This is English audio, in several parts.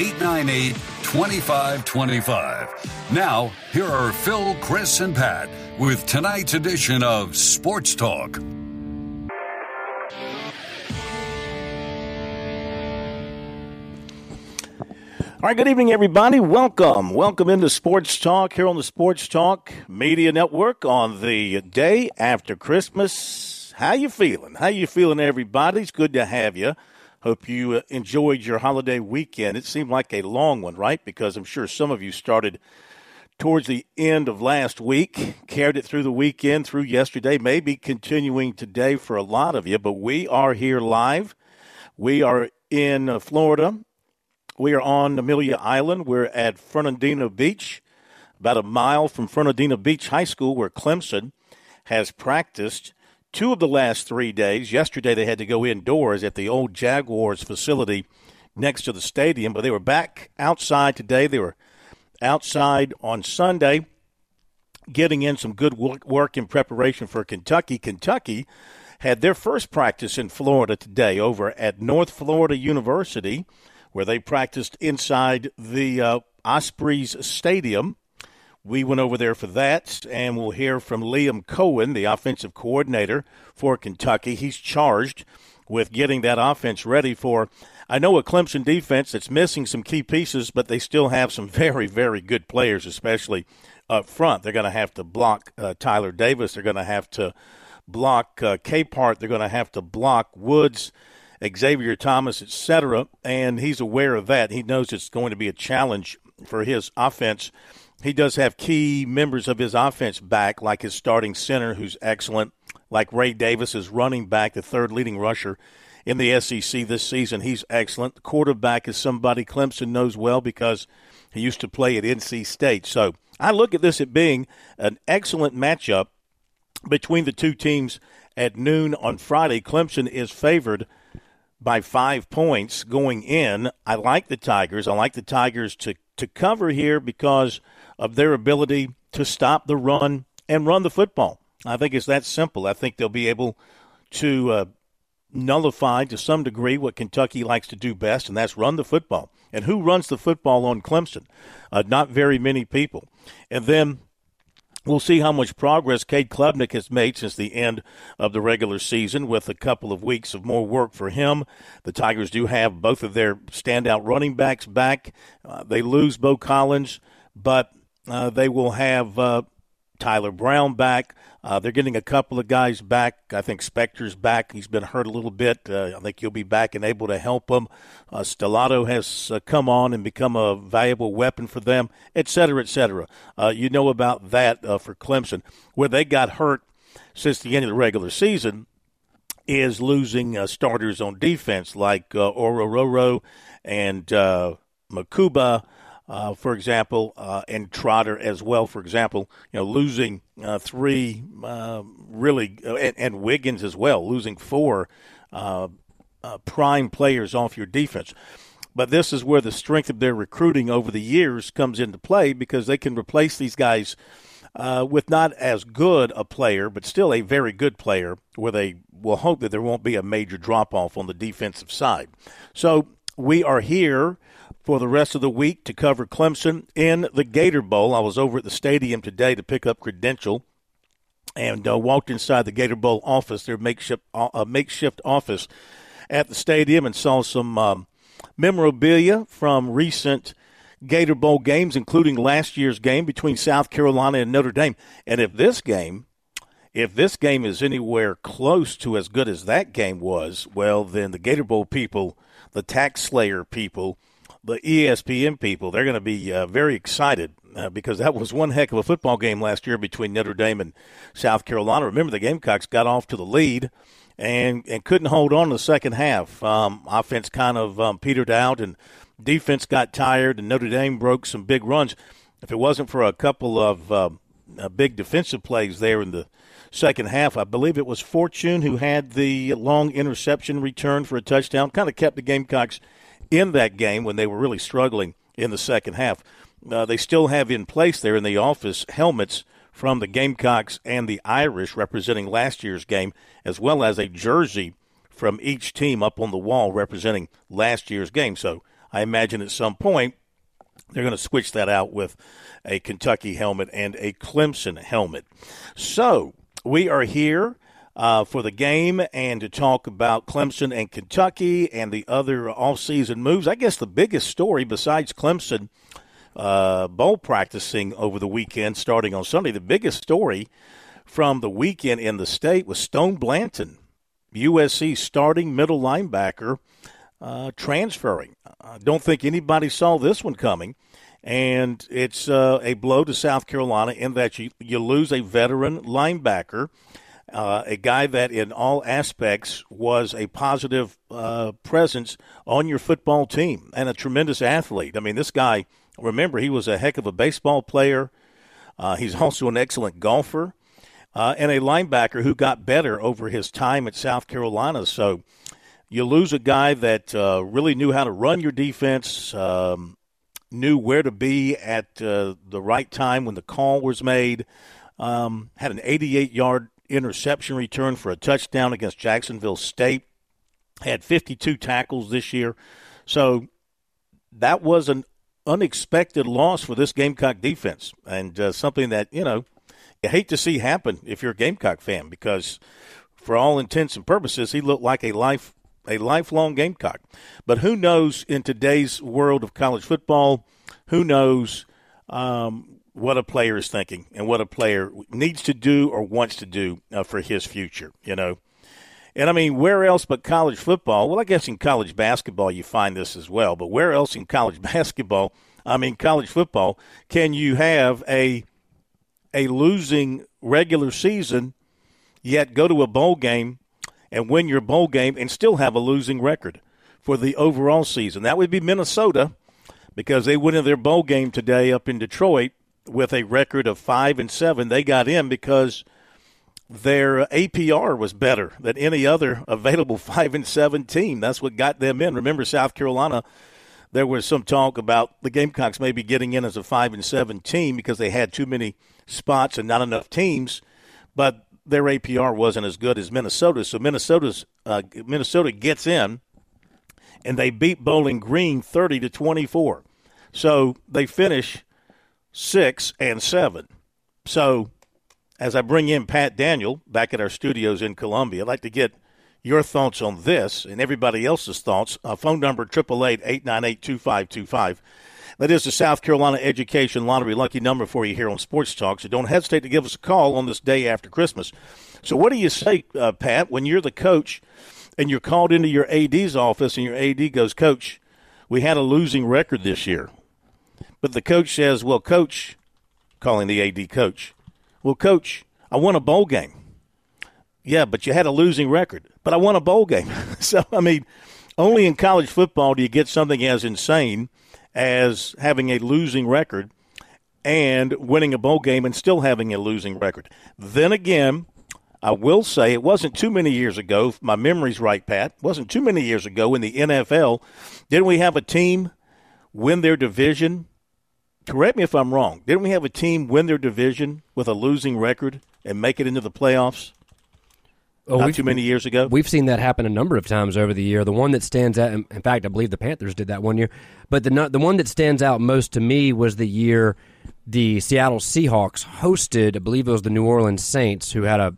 2525. Now, here are Phil, Chris, and Pat with tonight's edition of Sports Talk. All right, good evening, everybody. Welcome. Welcome into Sports Talk here on the Sports Talk Media Network on the day after Christmas. How you feeling? How you feeling, everybody? It's good to have you. Hope you uh, enjoyed your holiday weekend. It seemed like a long one, right? Because I'm sure some of you started towards the end of last week, carried it through the weekend, through yesterday, maybe continuing today for a lot of you. But we are here live. We are in uh, Florida we are on Amelia Island. We're at Fernandina Beach, about a mile from Fernandina Beach High School, where Clemson has practiced two of the last three days. Yesterday, they had to go indoors at the old Jaguars facility next to the stadium, but they were back outside today. They were outside on Sunday, getting in some good work in preparation for Kentucky. Kentucky had their first practice in Florida today over at North Florida University where they practiced inside the uh, Ospreys Stadium. We went over there for that, and we'll hear from Liam Coen, the offensive coordinator for Kentucky. He's charged with getting that offense ready for, I know, a Clemson defense that's missing some key pieces, but they still have some very, very good players, especially up front. They're going to have to block uh, Tyler Davis. They're going to have to block uh, Capehart. They're going to have to block Woods. Xavier Thomas, etc. And he's aware of that. He knows it's going to be a challenge for his offense. He does have key members of his offense back, like his starting center, who's excellent, like Ray Davis, his running back, the third leading rusher in the SEC this season. He's excellent. The quarterback is somebody Clemson knows well because he used to play at NC State. So I look at this as being an excellent matchup between the two teams at noon on Friday. Clemson is favored by five points going in. I like the Tigers. I like the Tigers to, to cover here because of their ability to stop the run and run the football. I think it's that simple. I think they'll be able to uh, nullify to some degree what Kentucky likes to do best, and that's run the football. And who runs the football on Clemson? Uh, not very many people. And then We'll see how much progress Cade Klubnik has made since the end of the regular season with a couple of weeks of more work for him. The Tigers do have both of their standout running backs back. Uh, they lose Beaux Collins, but they will have uh, Tyler Brown back. Uh, they're getting a couple of guys back. I think Specter's back. He's been hurt a little bit. Uh, I think he'll be back and able to help them. Uh, Stellato has uh, come on and become a valuable weapon for them, et cetera, et cetera. Uh, you know about that uh, for Clemson. Where they got hurt since the end of the regular season is losing uh, starters on defense like uh, and uh, Mukuba uh, for example, uh, and Trotter as well. For example, you know, losing uh, three uh, really, uh, and, and, Wiggins as well, losing four uh, prime players off your defense. But this is where the strength of their recruiting over the years comes into play because they can replace these guys with not as good a player, but still a very good player, where they will hope that there won't be a major drop off on the defensive side. So we are here for the rest of the week to cover Clemson in the Gator Bowl. I was over at the stadium today to pick up credential and uh, walked inside the Gator Bowl office, their makeshift uh, makeshift office at the stadium, and saw some um, memorabilia from recent Gator Bowl games, including last year's game between South Carolina and Notre Dame. And if this game, if this game is anywhere close to as good as that game was, well, then the Gator Bowl people, the Tax Slayer people, the ESPN people, they're going to be uh, very excited uh, because that was one heck of a football game last year between Notre Dame and South Carolina. Remember, the Gamecocks got off to the lead and and couldn't hold on in the second half. Um, offense kind of um, petered out, and defense got tired and Notre Dame broke some big runs. If it wasn't for a couple of uh, uh, big defensive plays there in the second half, I believe it was Fortune who had the long interception return for a touchdown, kind of kept the Gamecocks in that game when they were really struggling in the second half. Uh, they still have in place there in the office helmets from the Gamecocks and the Irish representing last year's game, as well as a jersey from each team up on the wall representing last year's game. So I imagine at some point they're going to switch that out with a Kentucky helmet and a Clemson helmet. So we are here uh, for the game and to talk about Clemson and Kentucky and the other offseason moves. I guess the biggest story besides Clemson uh, bowl practicing over the weekend starting on Sunday, the biggest story from the weekend in the state was Stone Blanton, USC starting middle linebacker uh, transferring. I don't think anybody saw this one coming. And it's uh, a blow to South Carolina in that you, you lose a veteran linebacker, uh, a guy that in all aspects was a positive uh, presence on your football team and a tremendous athlete. I mean, this guy, remember, he was a heck of a baseball player. Uh, he's also an excellent golfer uh, and a linebacker who got better over his time at South Carolina. So, you lose a guy that uh, really knew how to run your defense, um, knew where to be at uh, the right time when the call was made, um, had an 88 yard interception return for a touchdown against Jacksonville State, had 52 tackles this year. So that was an unexpected loss for this Gamecock defense and uh, something that, you know, you hate to see happen if you're a Gamecock fan because for all intents and purposes, he looked like a life a lifelong Gamecock. But who knows in today's world of college football, who knows um, what a player is thinking and what a player needs to do or wants to do uh, for his future, you know. And I mean, where else but college football? Well, I guess in college basketball you find this as well, but where else in college basketball, I mean, college football, can you have a a losing regular season yet go to a bowl game and win your bowl game and still have a losing record for the overall season. That would be Minnesota because they went in their bowl game today up in Detroit with a record of 5 and 7. They got in because their APR was better than any other available 5 and 7 team. That's what got them in. Remember South Carolina there was some talk about the Gamecocks maybe getting in as a 5 and 7 team because they had too many spots and not enough teams, but their APR wasn't as good as Minnesota's. So Minnesota's uh, Minnesota gets in, and they beat Bowling Green thirty to twenty four. So they finish six and seven. So as I bring in Pat Daniel back at our studios in Columbia, I'd like to get your thoughts on this and everybody else's thoughts. Uh, phone number triple eight eight nine eight two five two five. That is the South Carolina Education Lottery lucky number for you here on Sports Talk. So don't hesitate to give us a call on this day after Christmas. So, what do you say, uh, Pat, when you're the coach and you're called into your AD's office and your AD goes, Coach, we had a losing record this year. But the coach says, Well, Coach, calling the AD coach, Well, Coach, I won a bowl game. Yeah, but you had a losing record. But I won a bowl game. so, I mean, only in college football do you get something as insane as having a losing record and winning a bowl game and still having a losing record. Then again, I will say it wasn't too many years ago. If my memory's right, Pat. Wasn't too many years ago in the NFL. Didn't we have a team win their division? Correct me if I'm wrong. Didn't we have a team win their division with a losing record and make it into the playoffs? Oh, Not too many years ago. We've seen that happen a number of times over the year. The one that stands out, in fact, I believe the Panthers did that one year. But the the one that stands out most to me was the year the Seattle Seahawks hosted. I believe it was the New Orleans Saints, who had a,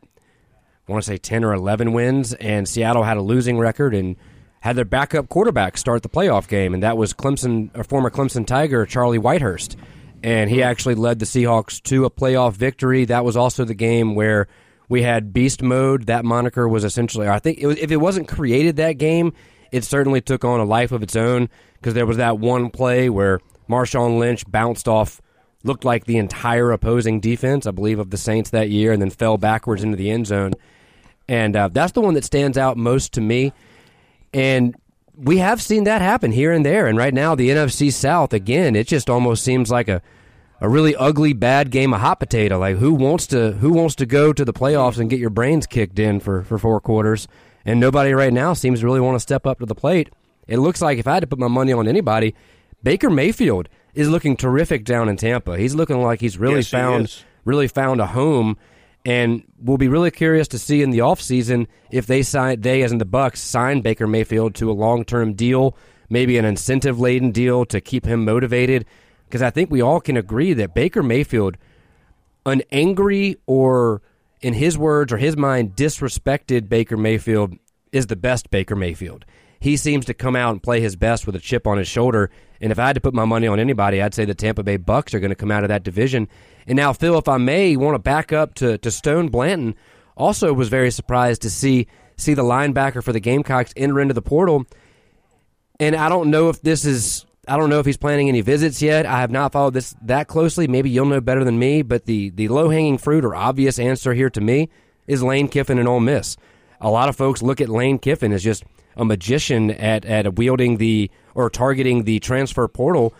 I want to say ten or eleven wins, and Seattle had a losing record and had their backup quarterback start the playoff game, and that was Clemson, a former Clemson Tiger, Charlie Whitehurst, and he actually led the Seahawks to a playoff victory. That was also the game where we had Beast Mode. That moniker was essentially, I think, it was, if it wasn't created that game, it certainly took on a life of its own because there was that one play where Marshawn Lynch bounced off, looked like the entire opposing defense, I believe, of the Saints that year, and then fell backwards into the end zone. And uh, that's the one that stands out most to me. And we have seen that happen here and there. And right now, the NFC South again, it just almost seems like a a really ugly, bad game of hot potato. Like who wants to who wants to go to the playoffs and get your brains kicked in for for four quarters? And nobody right now seems to really want to step up to the plate. It looks like if I had to put my money on anybody, Baker Mayfield is looking terrific down in Tampa. He's looking like he's really Yes, found really found a home and we'll be really curious to see in the offseason if they sign they as in the Bucks sign Baker Mayfield to a long-term deal, maybe an incentive-laden deal to keep him motivated because I think we all can agree that Baker Mayfield an angry or in his words or his mind disrespected Baker Mayfield is the best Baker Mayfield. He seems to come out and play his best with a chip on his shoulder. And if I had to put my money on anybody, I'd say the Tampa Bay Bucks are going to come out of that division. And now, Phil, if I may, want to back up to, to Stone Blanton. Also, was very surprised to see see the linebacker for the Gamecocks enter into the portal. And I don't know if this is I don't know if he's planning any visits yet. I have not followed this that closely. Maybe you'll know better than me, but the the low hanging fruit or obvious answer here to me is Lane Kiffin and Ole Miss. A lot of folks look at Lane Kiffin as just a magician at at wielding the or targeting the transfer portal,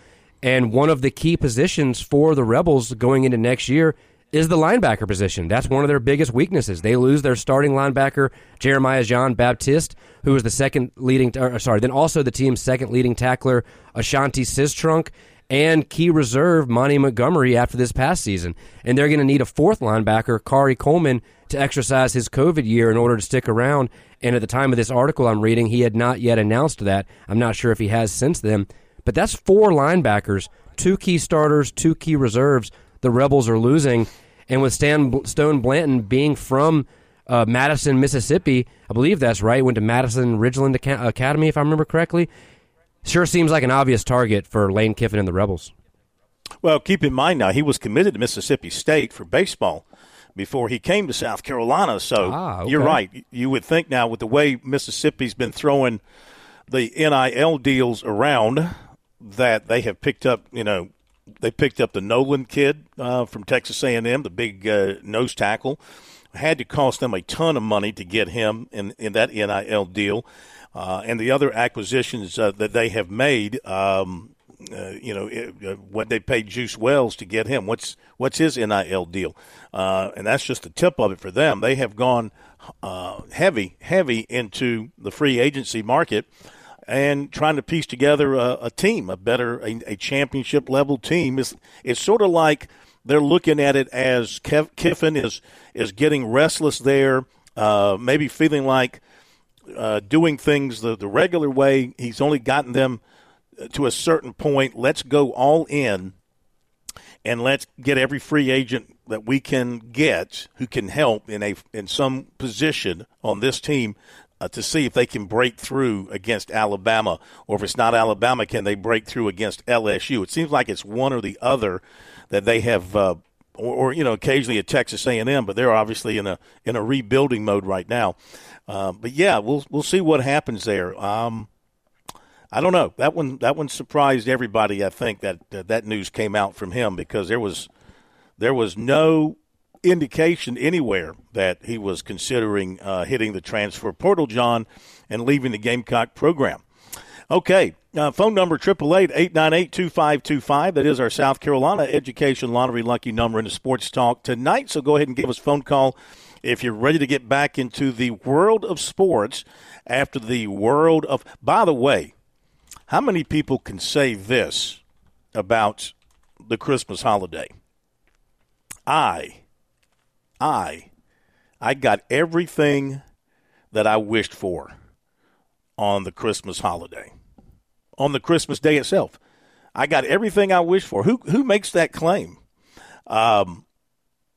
and one of the key positions for the Rebels going into next year is the linebacker position. That's one of their biggest weaknesses. They lose their starting linebacker, Jeremiah Jean Baptiste, who is the second leading, or, uh, sorry, then also the team's second leading tackler, Ashanti Cistrunk, and key reserve, Monty Montgomery, after this past season. And they're going to need a fourth linebacker, Khari Coleman, to exercise his COVID year in order to stick around. And at the time of this article I'm reading, he had not yet announced that. I'm not sure if he has since then. But that's four linebackers, two key starters, two key reserves the Rebels are losing. And with Stan Stone Blanton being from uh, Madison, Mississippi, I believe that's right. Went to Madison Ridgeland Aca- Academy, if I remember correctly. Sure seems like an obvious target for Lane Kiffin and the Rebels. Well, keep in mind now he was committed to Mississippi State for baseball before he came to South Carolina. So Ah, okay. you're right. You would think now with the way Mississippi's been throwing the NIL deals around that they have picked up, you know, they picked up the Nolen kid uh, from Texas A&M, the big uh, nose tackle. Had to cost them a ton of money to get him in, in that NIL deal. Uh, and the other acquisitions uh, that they have made, um, uh, you know, it, uh, what they paid Juice Wells to get him. What's what's his NIL deal? And that's just the tip of it for them. They have gone heavy, heavy into the free agency market and trying to piece together a, a team, a better, a, a championship level team. It's, it's sort of like they're looking at it as Kiffin is is getting restless there, uh, maybe feeling like uh, doing things the, the regular way. He's only gotten them to a certain point. Let's go all in and let's get every free agent that we can get who can help in a in some position on this team uh, to see if they can break through against Alabama, or if it's not Alabama, can they break through against LSU? It seems like it's one or the other that they have, uh, or, or you know, occasionally at Texas A&M, but they're obviously in a in a rebuilding mode right now. Uh, but yeah, we'll we'll see what happens there. Um, I don't know. That one that one surprised everybody. I think that uh, that news came out from him because there was there was no indication anywhere that he was considering uh, hitting the transfer portal, John, and leaving the Gamecock program. Okay, uh, phone number 888-898-2525. That is our South Carolina Education Lottery Lucky number in the Sports Talk tonight. So go ahead and give us a phone call if you're ready to get back into the world of sports after the world of. By the way, how many people can say this about the Christmas holiday? I, I, I got everything that I wished for on the Christmas holiday, on the Christmas day itself. I got everything I wished for. Who who makes that claim? Um,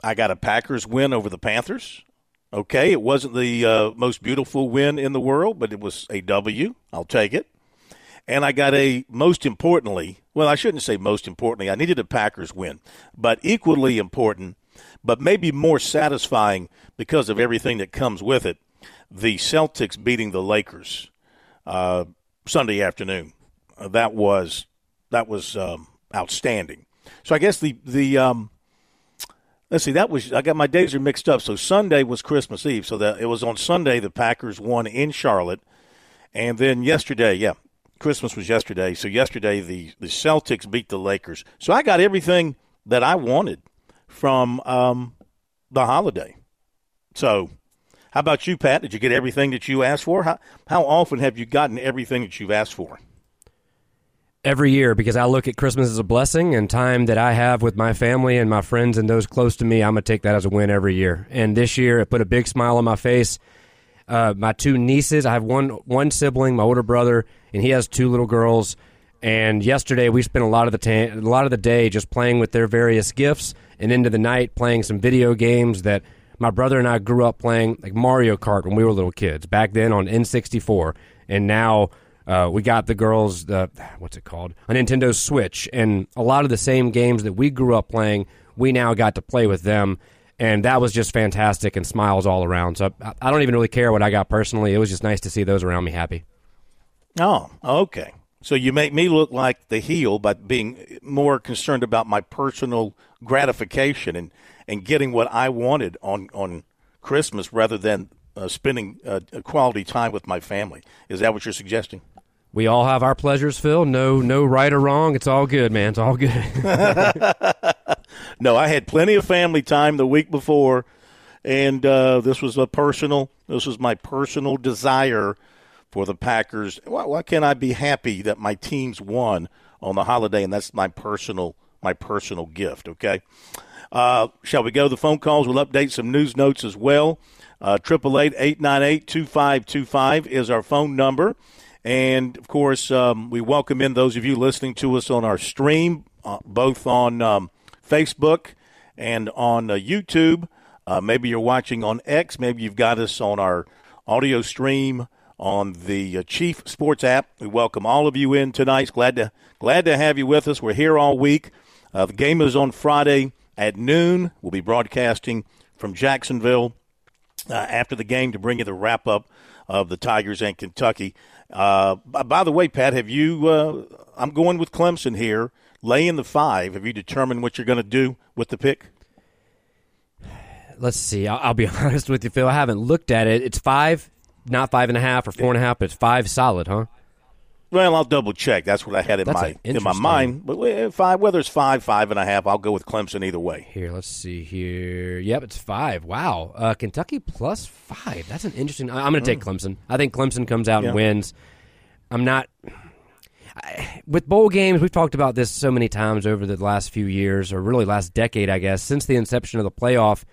I got a Packers win over the Panthers. Okay, it wasn't the uh, most beautiful win in the world, but it was a W. I'll take it. And I got a most importantly, well, I shouldn't say most importantly, I needed a Packers win, but equally important, but maybe more satisfying because of everything that comes with it, the Celtics beating the Lakers uh, Sunday afternoon. Uh, that was that was um, outstanding. So I guess the the um, let's see that was I got my days are mixed up. So Sunday was Christmas Eve, so that it was on Sunday the Packers won in Charlotte And then yesterday, yeah, Christmas was yesterday. So yesterday the the Celtics beat the Lakers. So I got everything that I wanted from um, the holiday. So, how about you, Pat? Did you get everything that you asked for? How how often have you gotten everything that you've asked for? Every year, because I look at Christmas as a blessing and time that I have with my family and my friends and those close to me. I'm gonna take that as a win every year. And this year, it put a big smile on my face. Uh, my two nieces, I have one one sibling, my older brother, and he has two little girls. And yesterday, we spent a lot of the ta- a lot of the day just playing with their various gifts, and into the night playing some video games that my brother and I grew up playing, like Mario Kart when we were little kids. Back then on N64, and now uh, we got the girls the what's it called a Nintendo Switch, and a lot of the same games that we grew up playing, we now got to play with them, and that was just fantastic and smiles all around. So I, I don't even really care what I got personally. It was just nice to see those around me happy. Oh, okay. So you make me look like the heel by being more concerned about my personal gratification and, and getting what I wanted on, on Christmas rather than uh, spending uh, quality time with my family. Is that what you're suggesting? We all have our pleasures, Phil. No, no right or wrong. It's all good, man. It's all good. no, I had plenty of family time the week before, and uh, this was a personal. This was my personal desire for the Packers. Why, why can't I be happy that my teams won on the holiday? And that's my personal my personal gift. Okay. Uh, shall we go to the phone calls? We'll update some news notes as well. Uh, triple eight eight nine eight two five two five is our phone number, and of course um, we welcome in those of you listening to us on our stream, uh, both on um, Facebook and on uh, YouTube. Uh, maybe you're watching on X. Maybe you've got us on our audio stream on the uh, Chief Sports app. We welcome all of you in tonight. Glad to glad to have you with us. We're here all week. Uh, the game is on Friday at noon. We'll be broadcasting from Jacksonville uh, after the game to bring you the wrap up of the Tigers and Kentucky. Uh, by the way, Pat, have you? Uh, I'm going with Clemson here, laying the five. Have you determined what you're going to do with the pick? Let's see. I'll, I'll be honest with you, Phil. I haven't looked at it. It's five not five and a half or four and a half, but it's five solid, huh? Well, I'll double check. That's what I had in That's my in my mind. But five, whether it's five, five and a half, I'll go with Clemson either way. Here, let's see here. Yep, it's five. Wow, uh, Kentucky plus five. That's an interesting. I'm going to take mm. Clemson. I think Clemson comes out yeah. and wins. I'm not. I, with bowl games, we've talked about this so many times over the last few years, or really last decade, I guess, since the inception of the playoff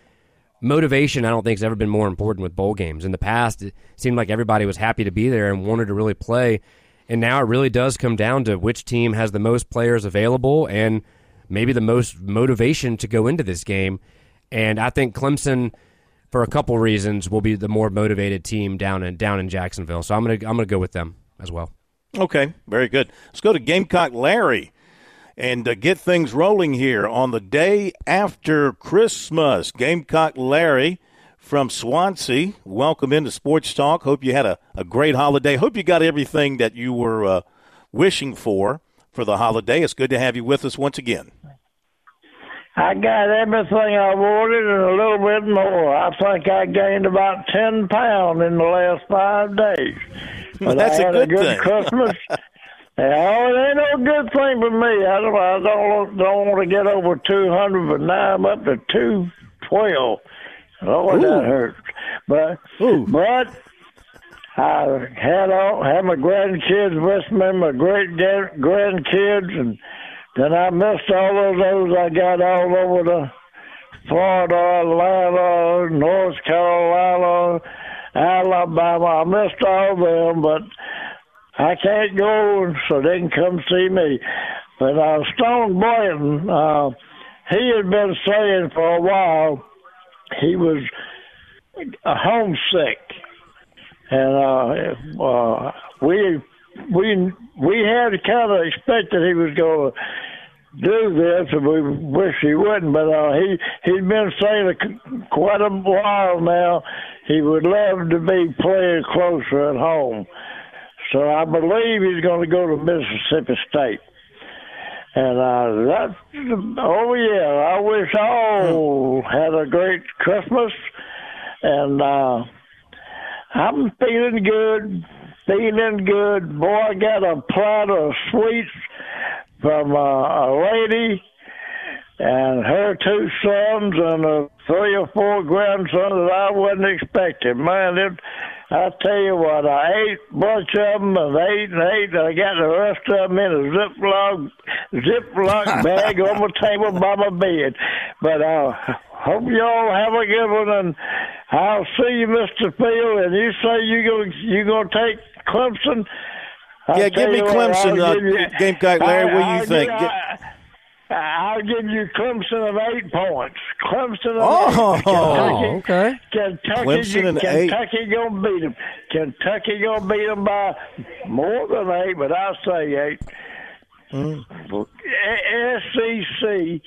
motivation, I don't think has ever been more important with bowl games. In the past, it seemed like everybody was happy to be there and wanted to really play. And now it really does come down to which team has the most players available and maybe the most motivation to go into this game. And I think Clemson, for a couple reasons, will be the more motivated team down in down in Jacksonville. So I'm gonna I'm gonna go with them as well. Okay, very good. Let's go to Gamecock Larry and uh, get things rolling here on the day after Christmas. Gamecock Larry from Swansea, welcome into Sports Talk. Hope you had a, a great holiday. Hope you got everything that you were uh, wishing for for the holiday. It's good to have you with us once again. I got everything I wanted and a little bit more. I think I gained about ten pounds in the last five days. But That's I had a good, a good thing. Christmas. Oh, it ain't no good thing for me. I don't, I don't, don't want to get over 200, but now I'm up to 212. Oh, Ooh. that hurts. But, Ooh. but I had all, had my grandkids with me, my great grandkids, and then I missed all of those. I got all over the Florida, Atlanta, North Carolina, Alabama. I missed all of them, but I can't go, so they can come see me. But uh, Stone Boyton, uh, he had been saying for a while he was uh, homesick, and uh, uh, we we we had kind of expected he was going to do this, and we wish he wouldn't. But uh, he he's been saying a, quite a while now he would love to be playing closer at home. So I believe he's going to go to Mississippi State. And uh, that, oh yeah, I wish all had a great Christmas, and uh, I'm feeling good. feeling good. Boy, I got a platter of sweets from uh, a lady and her two sons and uh, three or four grandsons that I wasn't expecting. Man, it, I tell you what, I ate a bunch of them and ate and ate, and I got the rest of them in a Ziploc, Ziploc bag on my table by my bed. But I uh, hope y'all have a good one, and I'll see you, Mr. Field, and you say you gonna you gonna take Clemson. I'll yeah, give me Clemson, what, uh, you, Gamecock Larry. I, what do you think? Give, I'll give you Clemson of eight points. Clemson of oh, eight. Kentucky, oh, okay. Kentucky, Clemson and Kentucky eight. gonna beat them. Kentucky gonna beat them by more than eight, but I'll say eight. Mm. SEC.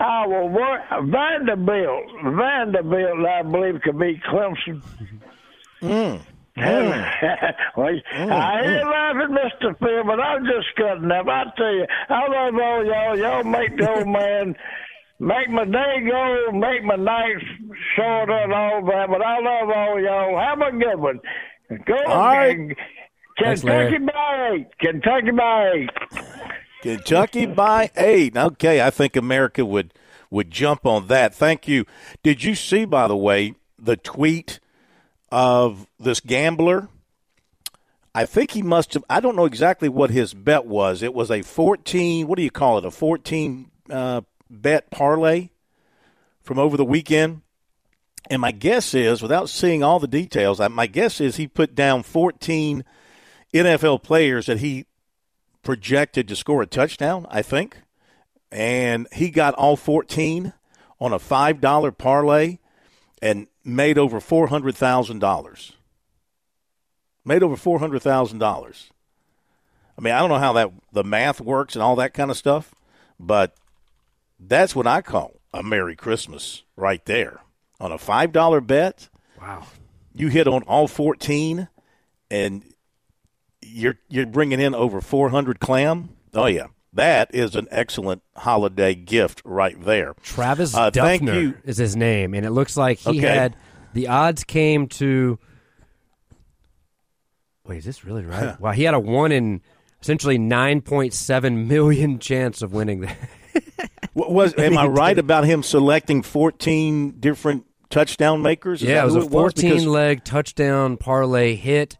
I will work Vanderbilt. Vanderbilt, I believe, could beat Clemson. Mm. Well, mm. I ain't mm. laughing, Mr. Phil, but I'm just cutting up. I tell you, I love all y'all. Y'all make the old man make my day go, make my nights shorter and all that. But I love all y'all. Have a good one. Go all right. Kentucky by eight. Kentucky by eight. Kentucky by eight. Okay, I think America would would jump on that. Thank you. Did you see, by the way, the tweet? Of this gambler. I think he must have. I don't know exactly what his bet was. It was a 14. What do you call it? A 14 uh, bet parlay from over the weekend. And my guess is, without seeing all the details, my guess is he put down 14 NFL players that he projected to score a touchdown. I think, and he got all 14 on a five dollar parlay, and made over four hundred thousand dollars. Made over four hundred thousand dollars. I mean, I don't know how that the math works and all that kind of stuff, but that's what I call a Merry Christmas right there. On a five dollar bet, wow, you hit on all fourteen, and you're you're bringing in over four hundred clam. Oh yeah, that is an excellent holiday gift right there. Travis uh, Duffner is his name, and it looks like he okay. had the odds came to. Wait, is this really right? wow, he had a one in essentially nine point seven million chance of winning that. was am I right about him selecting fourteen different touchdown makers? Is yeah, it was a fourteen was? leg touchdown parlay hit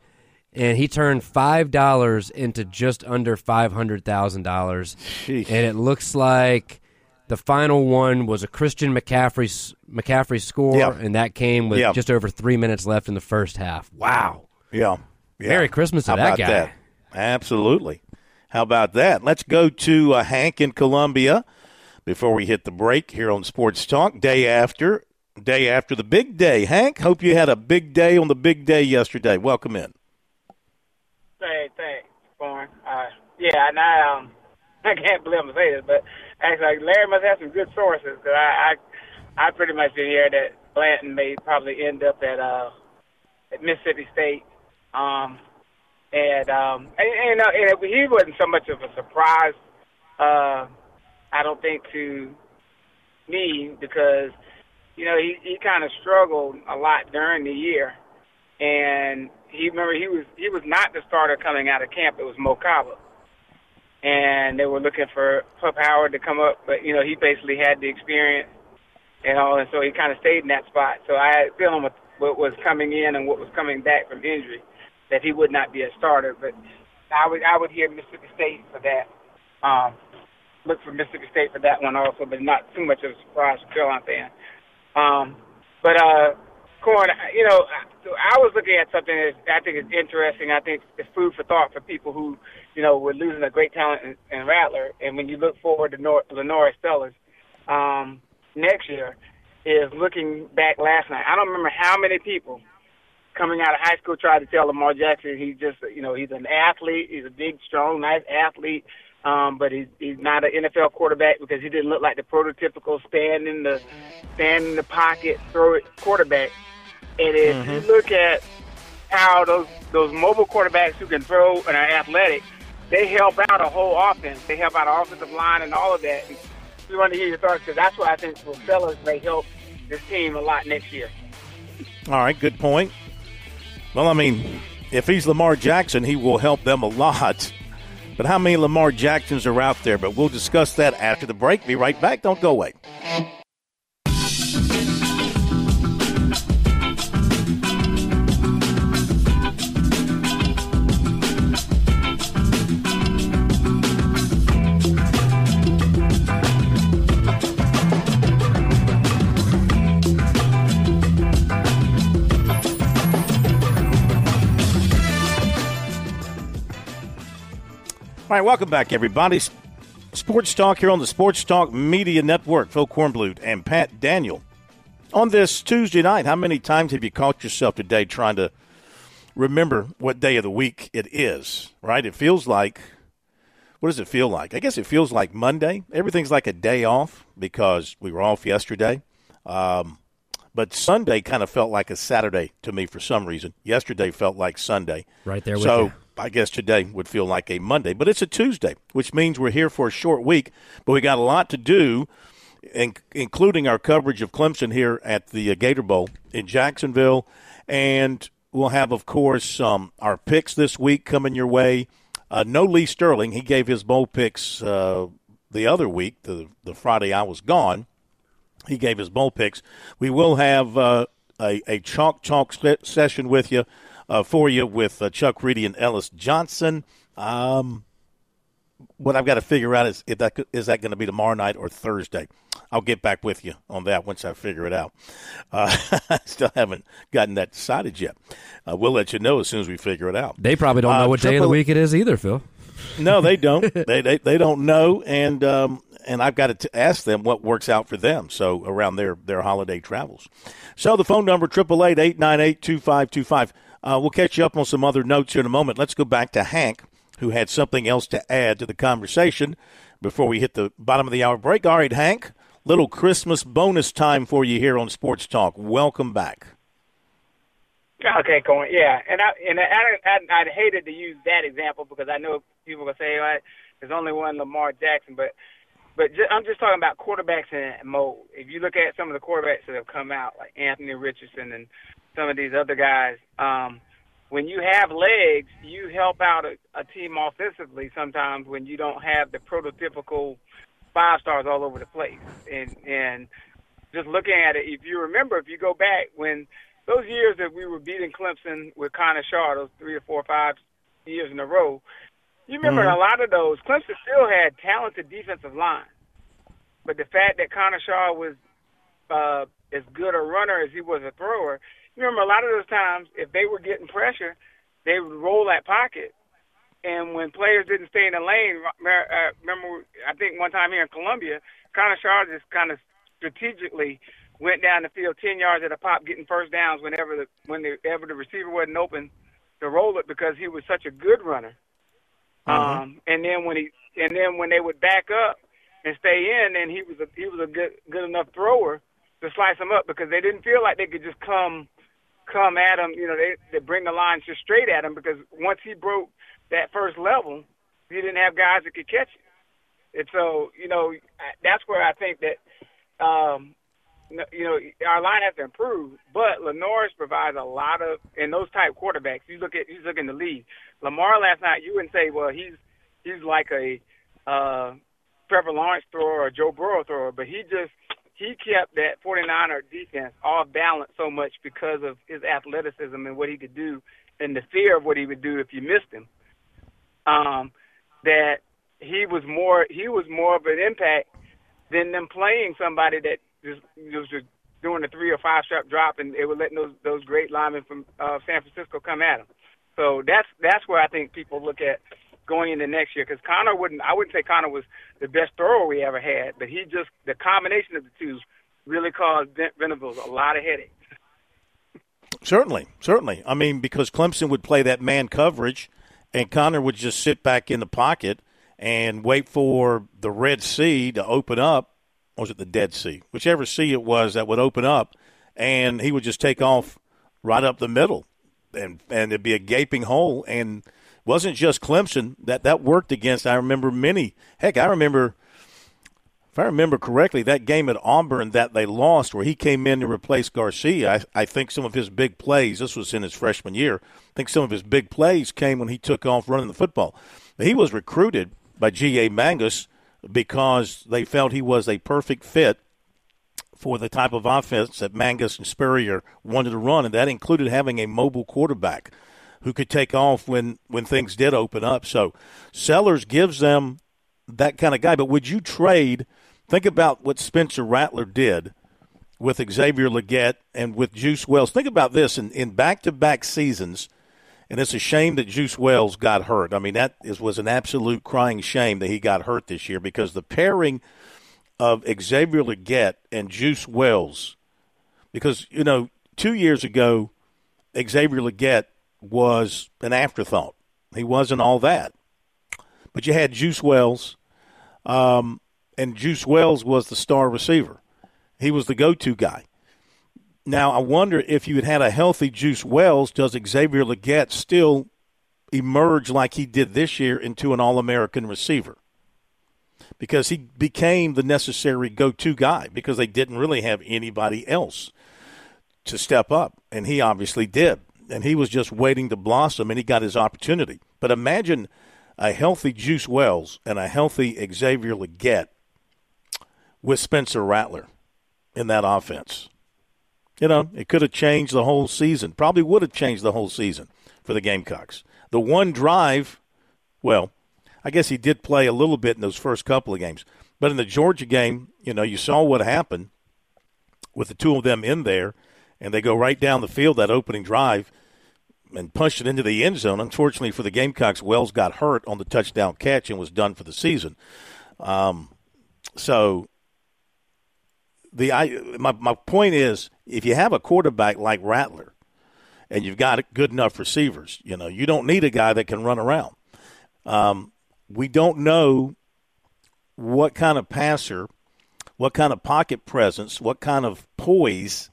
and he turned five dollars into just under five hundred thousand dollars. And it looks like the final one was a Christian McCaffrey McCaffrey score, yeah. and that came with yeah. just over three minutes left in the first half. Wow! Yeah, yeah. Merry Christmas to How that guy. That? Absolutely. How about that? Let's go to uh, Hank in Columbia before we hit the break here on Sports Talk. Day after, day after the big day. Hank, hope you had a big day on the big day yesterday. Welcome in. Hey, thanks, Warren. Uh, yeah, and I um, I can't believe I'm saying this, but actually, Larry must have some good sources because I, I I pretty much did hear that Blanton may probably end up at uh at Mississippi State. Um, and um, and, and, uh, and he wasn't so much of a surprise. Uh, I don't think to me because you know he he kind of struggled a lot during the year, and he remember he was he was not the starter coming out of camp. It was Mo Kaba, and they were looking for Pup Howard to come up, but you know he basically had the experience and all, and so he kind of stayed in that spot. So I had a feeling with what was coming in and what was coming back from injury that he would not be a starter. But I would I would hear Mississippi State for that. Um, look for Mississippi State for that one also, but not too much of a surprise Carolina fan. Um, but uh, Corn, you know, I was looking at something that I think is interesting. I think it's food for thought for people who, you know, were losing a great talent in, in Rattler. And when you look forward to Nor- LaNorris Sellers um, next year, is looking back last night. I don't remember how many people coming out of high school tried to tell Lamar Jackson he's just, you know, he's an athlete. He's a big, strong, nice athlete. Um, but he's he's not an NFL quarterback because he didn't look like the prototypical stand in the stand in the pocket, throw it quarterback. And if mm-hmm. you look at how those those mobile quarterbacks who can throw and are athletic, they help out a whole offense. They help out an offensive line and all of that. And we want to hear your thoughts because that's why I think Sellers may help this team a lot next year. All right, good point. Well, I mean, if he's Lamar Jackson, he will help them a lot. But how many Lamar Jacksons are out there? But we'll discuss that after the break. Be right back. Don't go away. Right, welcome back, everybody. Sports Talk here on the Sports Talk Media Network. Phil Kornblut and Pat Daniel. On this Tuesday night, how many times have you caught yourself today trying to remember what day of the week it is, right? It feels like, what does it feel like? I guess it feels like Monday. Everything's like a day off because we were off yesterday. Um, but Sunday kind of felt like a Saturday to me for some reason. Yesterday felt like Sunday. Right there with so, you. I guess today would feel like a Monday, but it's a Tuesday, which means we're here for a short week. But we got a lot to do, in, including our coverage of Clemson here at the uh, Gator Bowl in Jacksonville, and we'll have, of course, um, our picks this week coming your way. Uh, no Lee Sterling; he gave his bowl picks uh, the other week, the the Friday I was gone. He gave his bowl picks. We will have uh, a, a chalk chalk session with you uh, for you with uh, Chuck Reedy and Ellis Johnson. Um, what I've got to figure out is if that is that going to be tomorrow night or Thursday. I'll get back with you on that once I figure it out. Uh, I still haven't gotten that decided yet. Uh, we'll let you know as soon as we figure it out. They probably don't know Uh, what day of the week it is either, Phil. No, they don't. they, they they don't know, and um, and I've got to t- ask them what works out for them. So around their their holiday travels. So the phone number triple eight eight nine eight two five two five. Uh, we'll catch you up on some other notes in a moment. Let's go back to Hank, who had something else to add to the conversation before we hit the bottom of the hour break. All right, Hank, little Christmas bonus time for you here on Sports Talk. Welcome back. Okay, Cohen. Yeah, and I and I, I I'd hated to use that example because I know people will say well, there's only one Lamar Jackson, but but ju- I'm just talking about quarterbacks in mold. If you look at some of the quarterbacks that have come out, like Anthony Richardson and some of these other guys, um, when you have legs, you help out a, a team offensively sometimes when you don't have the prototypical five stars all over the place. And and just looking at it, if you remember, if you go back when those years that we were beating Clemson with Connor Shaw, those three or four or five years in a row, you remember in a lot of those, Clemson still had talented defensive line. But the fact that Connor Shaw was uh, as good a runner as he was a thrower, remember a lot of those times, if they were getting pressure, they would roll that pocket. And when players didn't stay in the lane, uh, remember, I think one time here in Columbia, Connor Shaw just kind of strategically went down the field 10 yards at a pop, getting first downs whenever the whenever the receiver wasn't open to roll it because he was such a good runner. Um, and then when he and then when they would back up and stay in, then he was a he was a good good enough thrower to slice them up because they didn't feel like they could just come come at him. You know, they they bring the line just straight at him because once he broke that first level, he didn't have guys that could catch it. And so, you know, that's where I think that um, you know, our line has to improve, but LaNorris provides a lot of in those type quarterbacks. You look at you look in the league. Lamar last night, you wouldn't say, well, he's he's like a uh, Trevor Lawrence thrower or Joe Burrow thrower, but he just he kept that 49er defense off balance so much because of his athleticism and what he could do, and the fear of what he would do if you missed him. Um, that he was more he was more of an impact than them playing somebody that just was just doing a three or five step drop and they were letting those those great linemen from uh, San Francisco come at him. So that's that's where I think people look at going into next year because Connor wouldn't I wouldn't say Connor was the best thrower we ever had, but he just the combination of the two really caused Ven- Venables a lot of headaches. Certainly, certainly. I mean, because Clemson would play that man coverage, and Connor would just sit back in the pocket and wait for the Red Sea to open up. Or was it the Dead Sea? Whichever sea it was that would open up, and he would just take off right up the middle, and and it'd be a gaping hole. And wasn't just Clemson that that worked against. I remember many. Heck, I remember if I remember correctly, that game at Auburn that they lost, where he came in to replace Garcia, I, I think some of his big plays, this was in his freshman year, I think some of his big plays came when he took off running the football. He was recruited by G.A. Mangus because they felt he was a perfect fit for the type of offense that Mangus and Spurrier wanted to run, and that included having a mobile quarterback who could take off when, when things did open up. So Sellers gives them that kind of guy. But would you trade – Think about what Spencer Rattler did with Xavier Legette and with Juice Wells. Think about this in, in back-to-back seasons, and it's a shame that Juice Wells got hurt. I mean, that is, was an absolute crying shame that he got hurt this year because the pairing of Xavier Legette and Juice Wells, because, you know, two years ago, Xavier Legette was an afterthought. He wasn't all that. But you had Juice Wells. Um, and Juice Wells was the star receiver. He was the go-to guy. Now I wonder if you had had a healthy Juice Wells, does Xavier Legette still emerge like he did this year into an All-American receiver? Because he became the necessary go-to guy because they didn't really have anybody else to step up, and he obviously did. And he was just waiting to blossom, and he got his opportunity. But imagine a healthy Juice Wells and a healthy Xavier Legette with Spencer Rattler in that offense. You know, it could have changed the whole season. Probably would have changed the whole season for the Gamecocks. The one drive, well, I guess he did play a little bit in those first couple of games. But in the Georgia game, you know, you saw what happened with the two of them in there, and they go right down the field that opening drive and punched it into the end zone. Unfortunately for the Gamecocks, Wells got hurt on the touchdown catch and was done for the season. Um, so the I my my point is if you have a quarterback like Rattler and you've got good enough receivers, you know, you don't need a guy that can run around. Um, we don't know what kind of passer, what kind of pocket presence, what kind of poise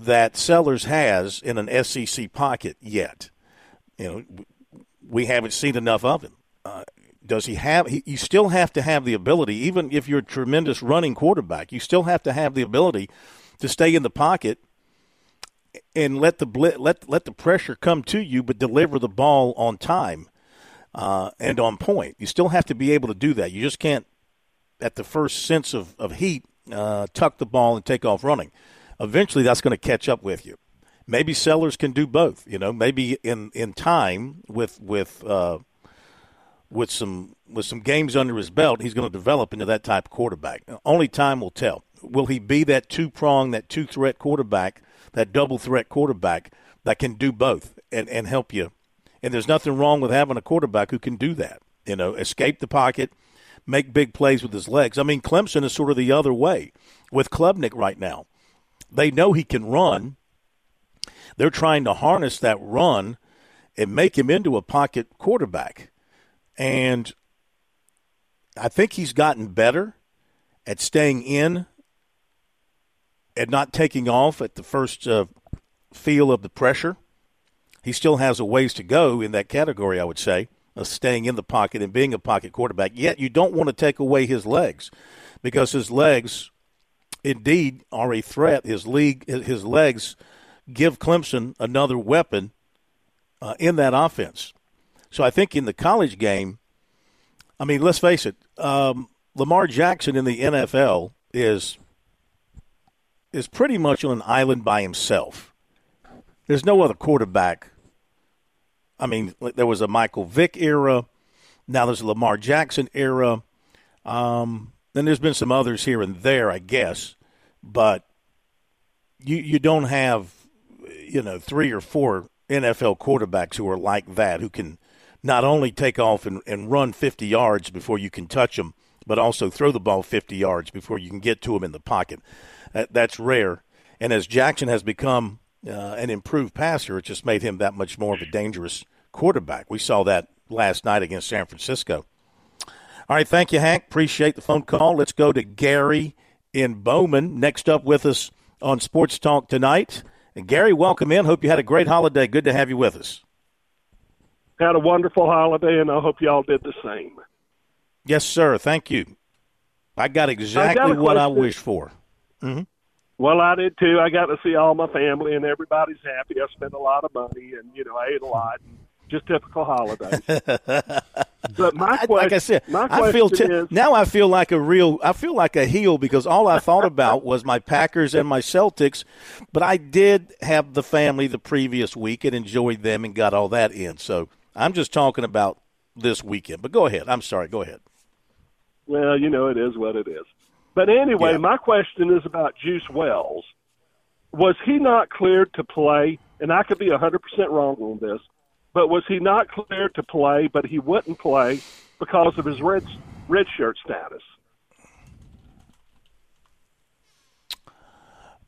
that Sellers has in an SEC pocket yet. You know, we haven't seen enough of him. Uh, does he have? He, you still have to have the ability, even if you're a tremendous running quarterback, you still have to have the ability to stay in the pocket and let the let let the pressure come to you, but deliver the ball on time uh, and on point. You still have to be able to do that. You just can't, at the first sense of of heat, uh, tuck the ball and take off running. Eventually, that's going to catch up with you. Maybe Sellers can do both. You know, maybe in in time with with uh, with some with some games under his belt, he's going to develop into that type of quarterback. Only time will tell. Will he be that two prong, that two threat quarterback, that double threat quarterback that can do both and, and help you? And there's nothing wrong with having a quarterback who can do that. You know, escape the pocket, make big plays with his legs. I mean, Clemson is sort of the other way with Klubnik right now. They know he can run. They're trying to harness that run and make him into a pocket quarterback. And I think he's gotten better at staying in and not taking off at the first uh, feel of the pressure. He still has a ways to go in that category, I would say, of staying in the pocket and being a pocket quarterback. Yet you don't want to take away his legs because his legs indeed are a threat. His league, his legs give Clemson another weapon uh, in that offense. So I think in the college game, I mean, let's face it, um, Lamar Jackson in the NFL is is pretty much on an island by himself. There's no other quarterback. I mean, there was a Michael Vick era. Now there's a Lamar Jackson era. Um, then there's been some others here and there, I guess, but you you don't have you know three or four NFL quarterbacks who are like that who can not only take off and, and run 50 yards before you can touch them, but also throw the ball 50 yards before you can get to him in the pocket. That, that's rare. And as Jackson has become uh, an improved passer, it just made him that much more of a dangerous quarterback. We saw that last night against San Francisco. All right, thank you, Hank. Appreciate the phone call. Let's go to Gary in Bowman. Next up with us on Sports Talk tonight. And Gary, welcome in. Hope you had a great holiday. Good to have you with us had a wonderful holiday, and I hope y'all did the same. Yes, sir. Thank you. I got exactly I got what I wished for. Mm-hmm. Well, I did too. I got to see all my family, and everybody's happy. I spent a lot of money, and you know, I ate a lot. And just typical holidays. but my question, like I said, my I feel t- is, now I feel like a real. I feel like a heel because all I thought about was my Packers and my Celtics. But I did have the family the previous week and enjoyed them and got all that in. So I'm just talking about this weekend. But go ahead. I'm sorry. Go ahead. well, you know, it is what it is. But anyway, Yeah. my question is about Juice Wells. Was he not cleared to play? And I could be 100% wrong on this, but was he not cleared to play, but he wouldn't play because of his red, red shirt status?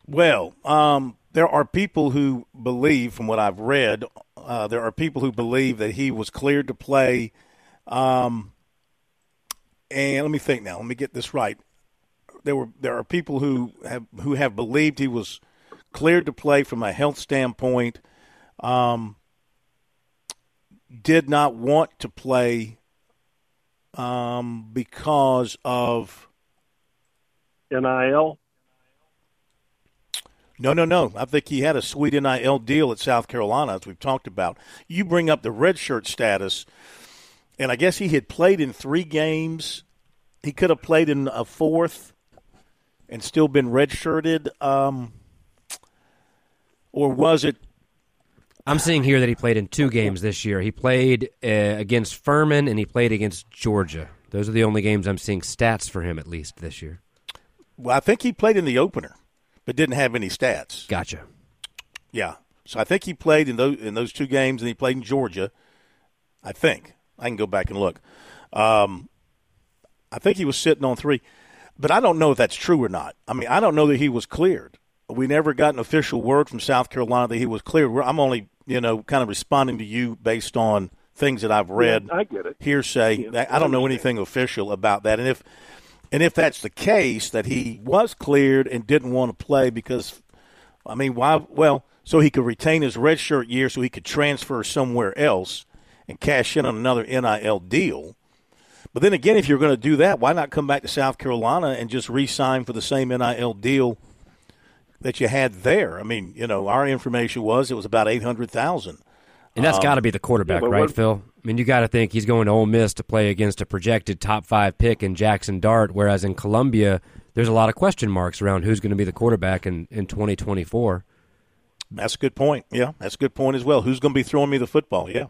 Well, um, there are people who believe, from what I've read, uh, there are people who believe that he was cleared to play. Um, and let me think now. Let me get this right. There were there are people who have who have believed he was cleared to play from a health standpoint. Um, did not want to play um, because of NIL? No, no, no. I think he had a sweet NIL deal at South Carolina, as we've talked about. You bring up the redshirt status, and I guess he had played in three games. He could have played in a fourth and still been redshirted. Um, or was it? I'm seeing here that he played in two games this year. He played uh, against Furman and he played against Georgia. Those are the only games I'm seeing stats for him at least this year. Well, I think he played in the opener, but didn't have any stats. Gotcha. Yeah. So I think he played in those in those two games, and he played in Georgia. I think I can go back and look. Um, I think he was sitting on three, but I don't know if that's true or not. I mean, I don't know that he was cleared. We never got an official word from South Carolina that he was cleared. We're- I'm only you know kind of responding to you based on things that I've read, I get it. hearsay. Yeah, I don't know anything official about that, and if and if that's the case, that he was cleared and didn't want to play because I mean, why? Well, so he could retain his redshirt year, so he could transfer somewhere else and cash in on another NIL deal. But then again, if you're going to do that, why not come back to South Carolina and just re-sign for the same NIL deal that you had there? I mean, you know, our information was it was about eight hundred thousand. And that's um, got to be the quarterback, yeah, right, what- Phil? I mean, you got to think he's going to Ole Miss to play against a projected top five pick in Jackson Dart, whereas in Columbia, there's a lot of question marks around who's going to be the quarterback in, in 2024. That's a good point. Yeah, that's a good point as well. Who's going to be throwing me the football? Yeah.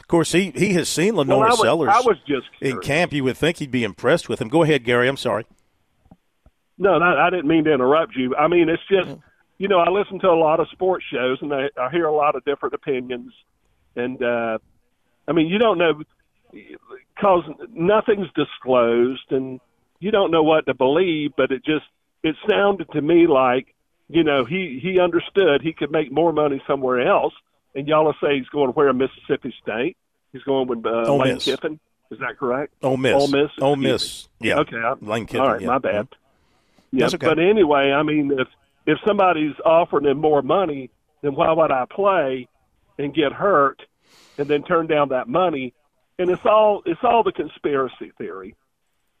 Of course, he, he has seen LaNorris Well, I was- Sellers I was just in camp. You would think he'd be impressed with him. Go ahead, Gary. I'm sorry. No, no, I didn't mean to interrupt you. I mean, it's just, you know, I listen to a lot of sports shows and I, I hear a lot of different opinions. And, uh, I mean, you don't know because nothing's disclosed and you don't know what to believe, but it just, it sounded to me like, you know, he, he understood he could make more money somewhere else. And y'all will say he's going where Mississippi State. He's going with uh, Ole Lane Miss. Kiffin. Is that correct? Ole Miss. Ole Miss. Ole. Miss. Yeah. Okay. I, Lane Kiffin. all right. yeah. My bad. Yeah, okay. but anyway, I mean, if if somebody's offering him more money, then why would I play and get hurt and then turn down that money? And it's all it's all the conspiracy theory.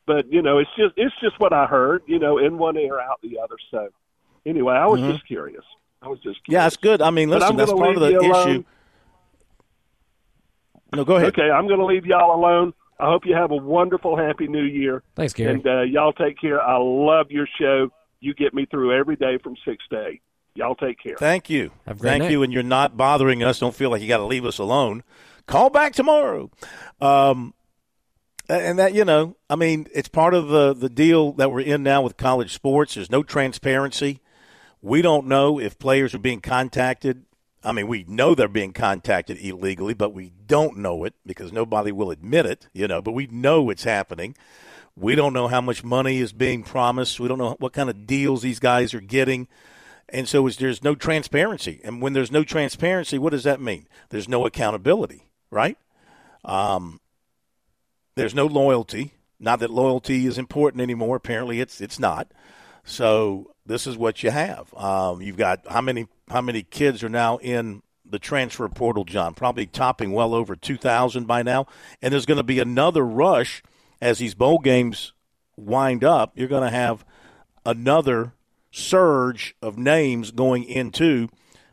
But you know, it's just it's just what I heard. You know, in one ear, out the other. So anyway, I was just curious. I was just Mm-hmm. Yeah, it's good. I mean, listen, that's part of the issue. No, go ahead. Okay, I'm going to leave y'all alone. I hope you have a wonderful, happy New Year. Thanks, Gary. And uh, y'all take care. I love your show. You get me through every day from six to eight. Y'all take care. Thank you. Have a great Thank night. you. And you're not bothering us. Don't feel like you got to leave us alone. Call back tomorrow. Um, and that, you know, I mean, it's part of the, the deal that we're in now with college sports. There's no transparency. We don't know if players are being contacted. I mean, we know they're being contacted illegally, but we don't know it because nobody will admit it, you know, but we know it's happening. We don't know how much money is being promised. We don't know what kind of deals these guys are getting. And so there's no transparency. And when there's no transparency, what does that mean? There's no accountability, right? Um, there's no loyalty. Not that loyalty is important anymore. Apparently, it's it's not. So this is what you have. Um, you've got how many how many kids are now in the transfer portal, John? Probably topping well over two thousand by now. And there's going to be another rush as these bowl games wind up, you're going to have another surge of names going into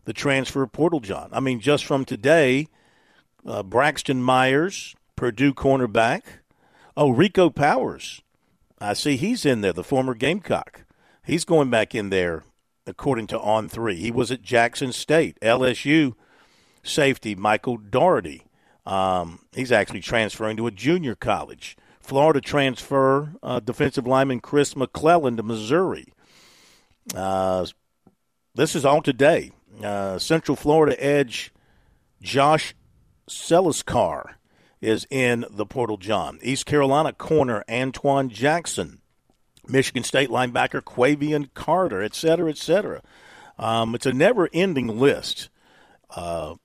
the transfer portal, John. I mean, just from today, uh, Braxton Myers, Purdue cornerback. Oh, Rico Powers. I see he's in there, the former Gamecock. He's going back in there, according to On Three. He was at Jackson State. LSU safety Michael Doherty. Um, he's actually transferring to a junior college. Florida transfer uh, defensive lineman Chris McClellan to Missouri. Uh, this is all today. Uh, Central Florida edge Josh Celiscar is in the portal, John. East Carolina corner Antoine Jackson. Michigan State linebacker Quavian Carter, et cetera, et cetera. Um, it's a never ending list. Uh,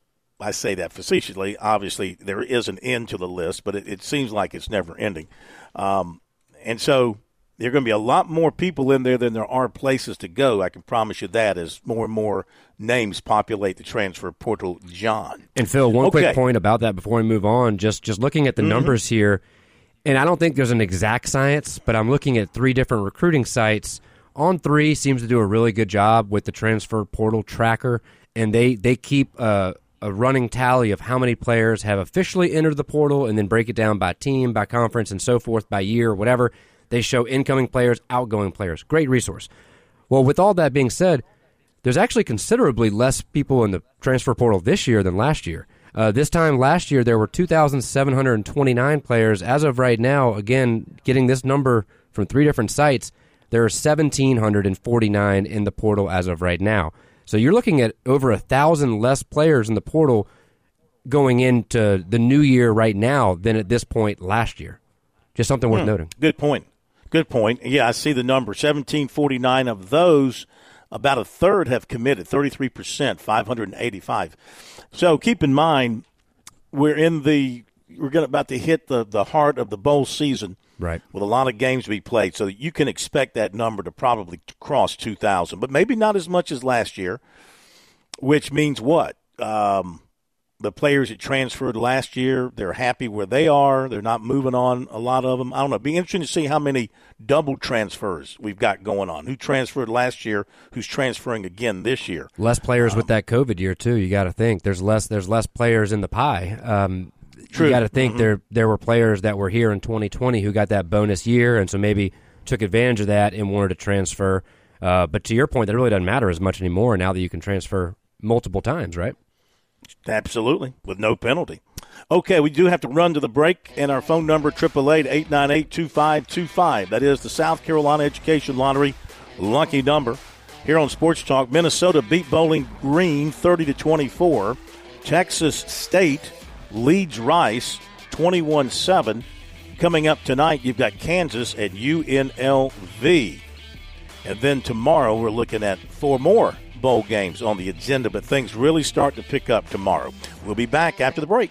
I say that facetiously. Obviously, there is an end to the list, but it, it seems like it's never ending. Um, and so there are going to be a lot more people in there than there are places to go. I can promise you that as more and more names populate the transfer portal. John and Phil, one okay. quick point about that before we move on. Just just looking at the mm-hmm. numbers here, and I don't think there's an exact science, but I'm looking at three different recruiting sites. On three seems to do a really good job with the transfer portal tracker, and they they keep. Uh, a running tally of how many players have officially entered the portal and then break it down by team, by conference, and so forth, by year, whatever. They show incoming players, outgoing players. Great resource. Well, with all that being said, there's actually considerably less people in the transfer portal this year than last year. Uh, this time last year, there were 2,729 players. As of right now, again, getting this number from three different sites, there are 1,749 in the portal as of right now. So you're looking at over a thousand less players in the portal going into the new year right now than at this point last year. Just something worth hmm. noting. Good point. Good point. Yeah, I see the number. 1749 of those, about a third have committed, 33%, 585. So keep in mind, we're in the, we're going about to hit the, the heart of the bowl season right? With a lot of games to be played, so you can expect that number to probably cross 2,000, but maybe not as much as last year. Which means what? Um, the players that transferred last year, they're happy where they are. They're not moving on. A lot of them. I don't know. It'd be interesting to see how many double transfers we've got going on. Who transferred last year? Who's transferring again this year? Less players um, with that COVID year too. You got to think there's less. There's less players in the pie. Um, True. You got to think mm-hmm. there there were players that were here in 2020 who got that bonus year, and so maybe took advantage of that and wanted to transfer. Uh, but to your point, that really doesn't matter as much anymore now that you can transfer multiple times, right? Absolutely, with no penalty. Okay, we do have to run to the break, and our phone number triple eight eight nine eight two five two five. That is the South Carolina Education Lottery lucky number. Here on Sports Talk, Minnesota beat Bowling Green thirty to twenty four. Texas State leads Rice 21 7. Coming up tonight, you've got Kansas at UNLV. And then tomorrow, we're looking at four more bowl games on the agenda, but things really start to pick up tomorrow. We'll be back after the break.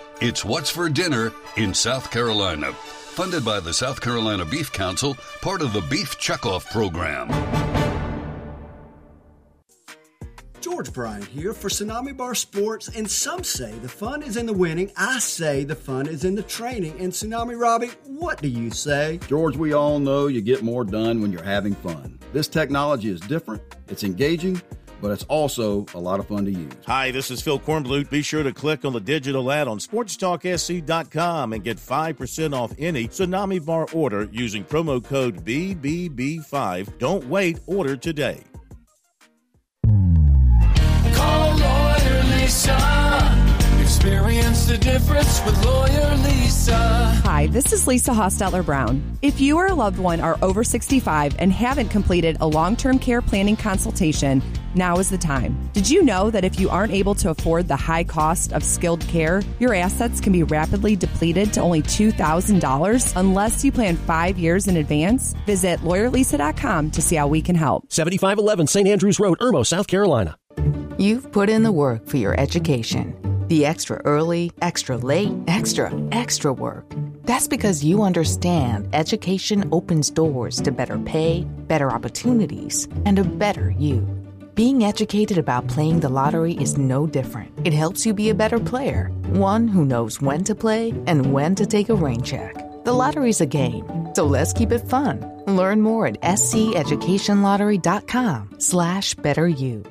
it's What's for Dinner in South Carolina. Funded by the South Carolina Beef Council, part of the Beef Checkoff program. George Bryan here for Tsunami Bar Sports, and some say the fun is in the winning. I say the fun is in the training. And Tsunami Robbie, what do you say? George, we all know you get more done when you're having fun. This technology is different, it's engaging but it's also a lot of fun to use. Hi, this is Phil Kornblut. Be sure to click on the digital ad on sportstalksc.com and get 5% off any Tsunami Bar order using promo code BBB5. Don't wait, order today. Call Lawyer Lisa. Experience the difference with Lawyer Lisa. Hi, this is Lisa Hostetler Brown. If you or a loved one are over 65 and haven't completed a long term care planning consultation, Now is the time. Did you know that if you aren't able to afford the high cost of skilled care, your assets can be rapidly depleted to only $2,000 unless you plan five years in advance? Visit lawyerlisa.com to see how we can help. 7511 St. Andrews Road, Irmo, South Carolina. You've put in the work for your education. The extra early, extra late, extra, extra work. That's because you understand education opens doors to better pay, better opportunities, and a better you. Being educated about playing the lottery is no different. It helps you be a better player, one who knows when to play and when to take a rain check. The lottery's a game, so let's keep it fun. Learn more at sceducationlottery.com slash better you.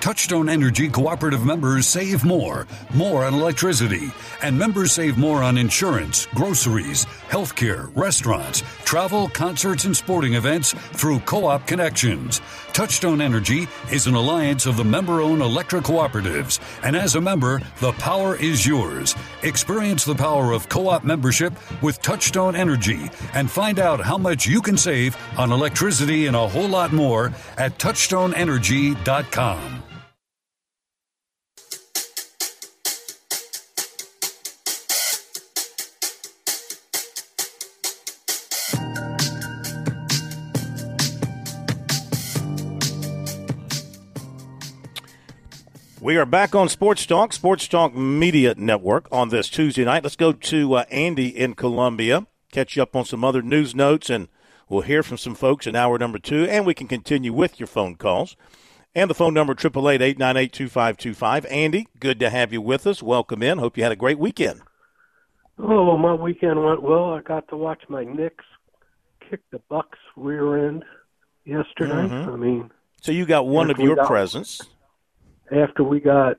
Touchstone Energy cooperative members save more, more on electricity, and members save more on insurance, groceries, healthcare, restaurants, travel, concerts, and sporting events through Co op Connections. Touchstone Energy is an alliance of the member owned electric cooperatives, and as a member, the power is yours. Experience the power of co op membership with Touchstone Energy and find out how much you can save on electricity and a whole lot more at touchstoneenergy.com. We are back on Sports Talk, Sports Talk Media Network on this Tuesday night. Let's go to uh, Andy in Columbia, catch you up on some other news notes, and we'll hear from some folks in hour number two, and we can continue with your phone calls. And the phone number, 888 Andy, good to have you with us. Welcome in. Hope you had a great weekend. Oh, my weekend went well. I got to watch my Knicks kick the Bucks rear end yesterday. Mhm. I mean, So you got one of your got- presents. After we got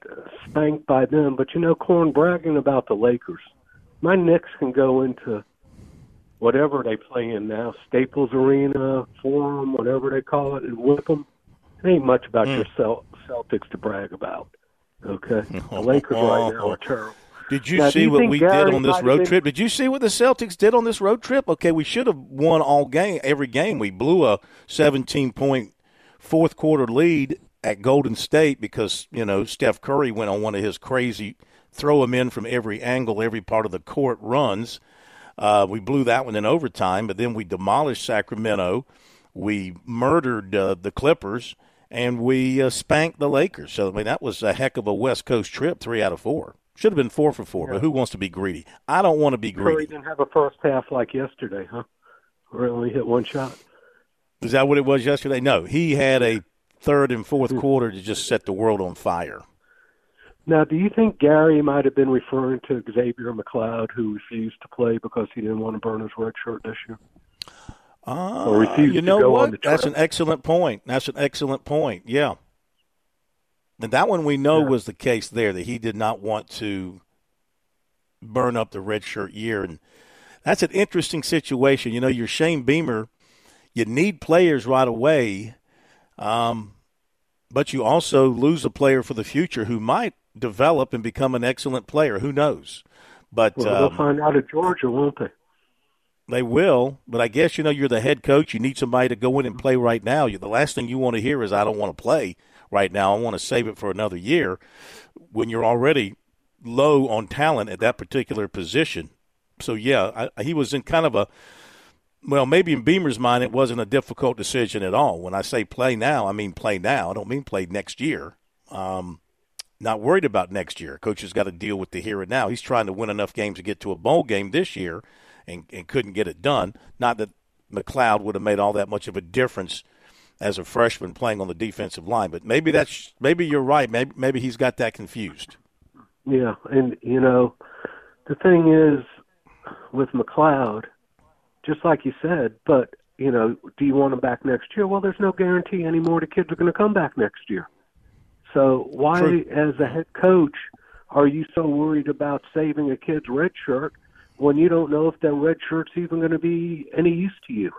spanked by them. But you know, Corn bragging about the Lakers. My Knicks can go into whatever they play in now, Staples Arena, Forum, whatever they call it, and whip them. It ain't much about Hmm. your Cel- Celtics to brag about. Okay, the Lakers right now are terrible. Did you Now, see you what we Gary did on this road been- trip? Did you see what the Celtics did on this road trip? Okay, we should have won all game, every game. We blew a 17 point fourth quarter lead at Golden State because, you know, Steph Curry went on one of his crazy throw him in from every angle, every part of the court runs. Uh, we blew that one in overtime, but then we demolished Sacramento. We murdered uh, the Clippers, and we uh, spanked the Lakers. So, I mean, that was a heck of a West Coast trip, three out of four. Should have been four for four, but who wants to be greedy? I don't want to be greedy. Curry didn't have a first half like yesterday, huh? Where he only hit one shot. Is that what it was yesterday? No, he had a third and fourth quarter to just set the world on fire. Now, do you think Gary might have been referring to Xzavier McLeod, who refused to play because he didn't want to burn his red shirt this year? Uh, Or refused you to know go on what? the That's an excellent point. That's an excellent point. Yeah. And that one we know was the case there that he did not want to burn up the red shirt year, and that's an interesting situation. You know, you're Shane Beamer. You need players right away, um, but you also lose a player for the future who might develop and become an excellent player. Who knows? But Well, um, they'll find out at Georgia, won't they? they will, but I guess you know you're the head coach. You need somebody to go in and play right now. You, the last thing you want to hear is "I don't want to play right now. I want to save it for another year." When you're already low on talent at that particular position, so yeah, I, he was in kind of a well, maybe in Beamer's mind, it wasn't a difficult decision at all. When I say play now, I mean play now. I don't mean play next year. Um, not worried about next year. Coach has got to deal with the here and now. He's trying to win enough games to get to a bowl game this year and, and couldn't get it done. Not that McLeod would have made all that much of a difference as a freshman playing on the defensive line, but maybe that's maybe you're right. Maybe maybe he's got that confused. Yeah, and you know, the thing is with McLeod, just like you said, but you know, do you want them back next year? Well, there's no guarantee anymore the kids are going to come back next year. So why, True. as a head coach, are you so worried about saving a kid's red shirt when you don't know if that red shirt's even going to be any use to you?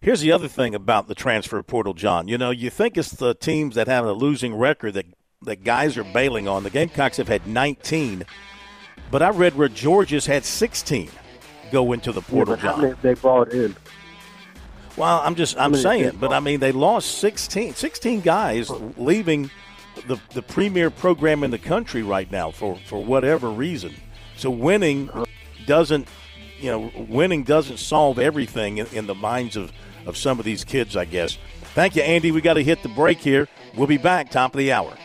Here's the other thing about the transfer portal, John. You know, you think it's the teams that have a losing record that that guys are bailing on. The Gamecocks have had 19, but I read where Georgia's had 16 go into the portal, Yeah, but how John. they brought in? Well, I'm just I'm saying, but I mean they lost 16, 16 guys leaving the the premier program in the country right now for for whatever reason. So winning doesn't you know winning doesn't solve everything in, in the minds of of some of these kids, I guess. Thank you, Andy. We got to hit the break here. We'll be back top of the hour.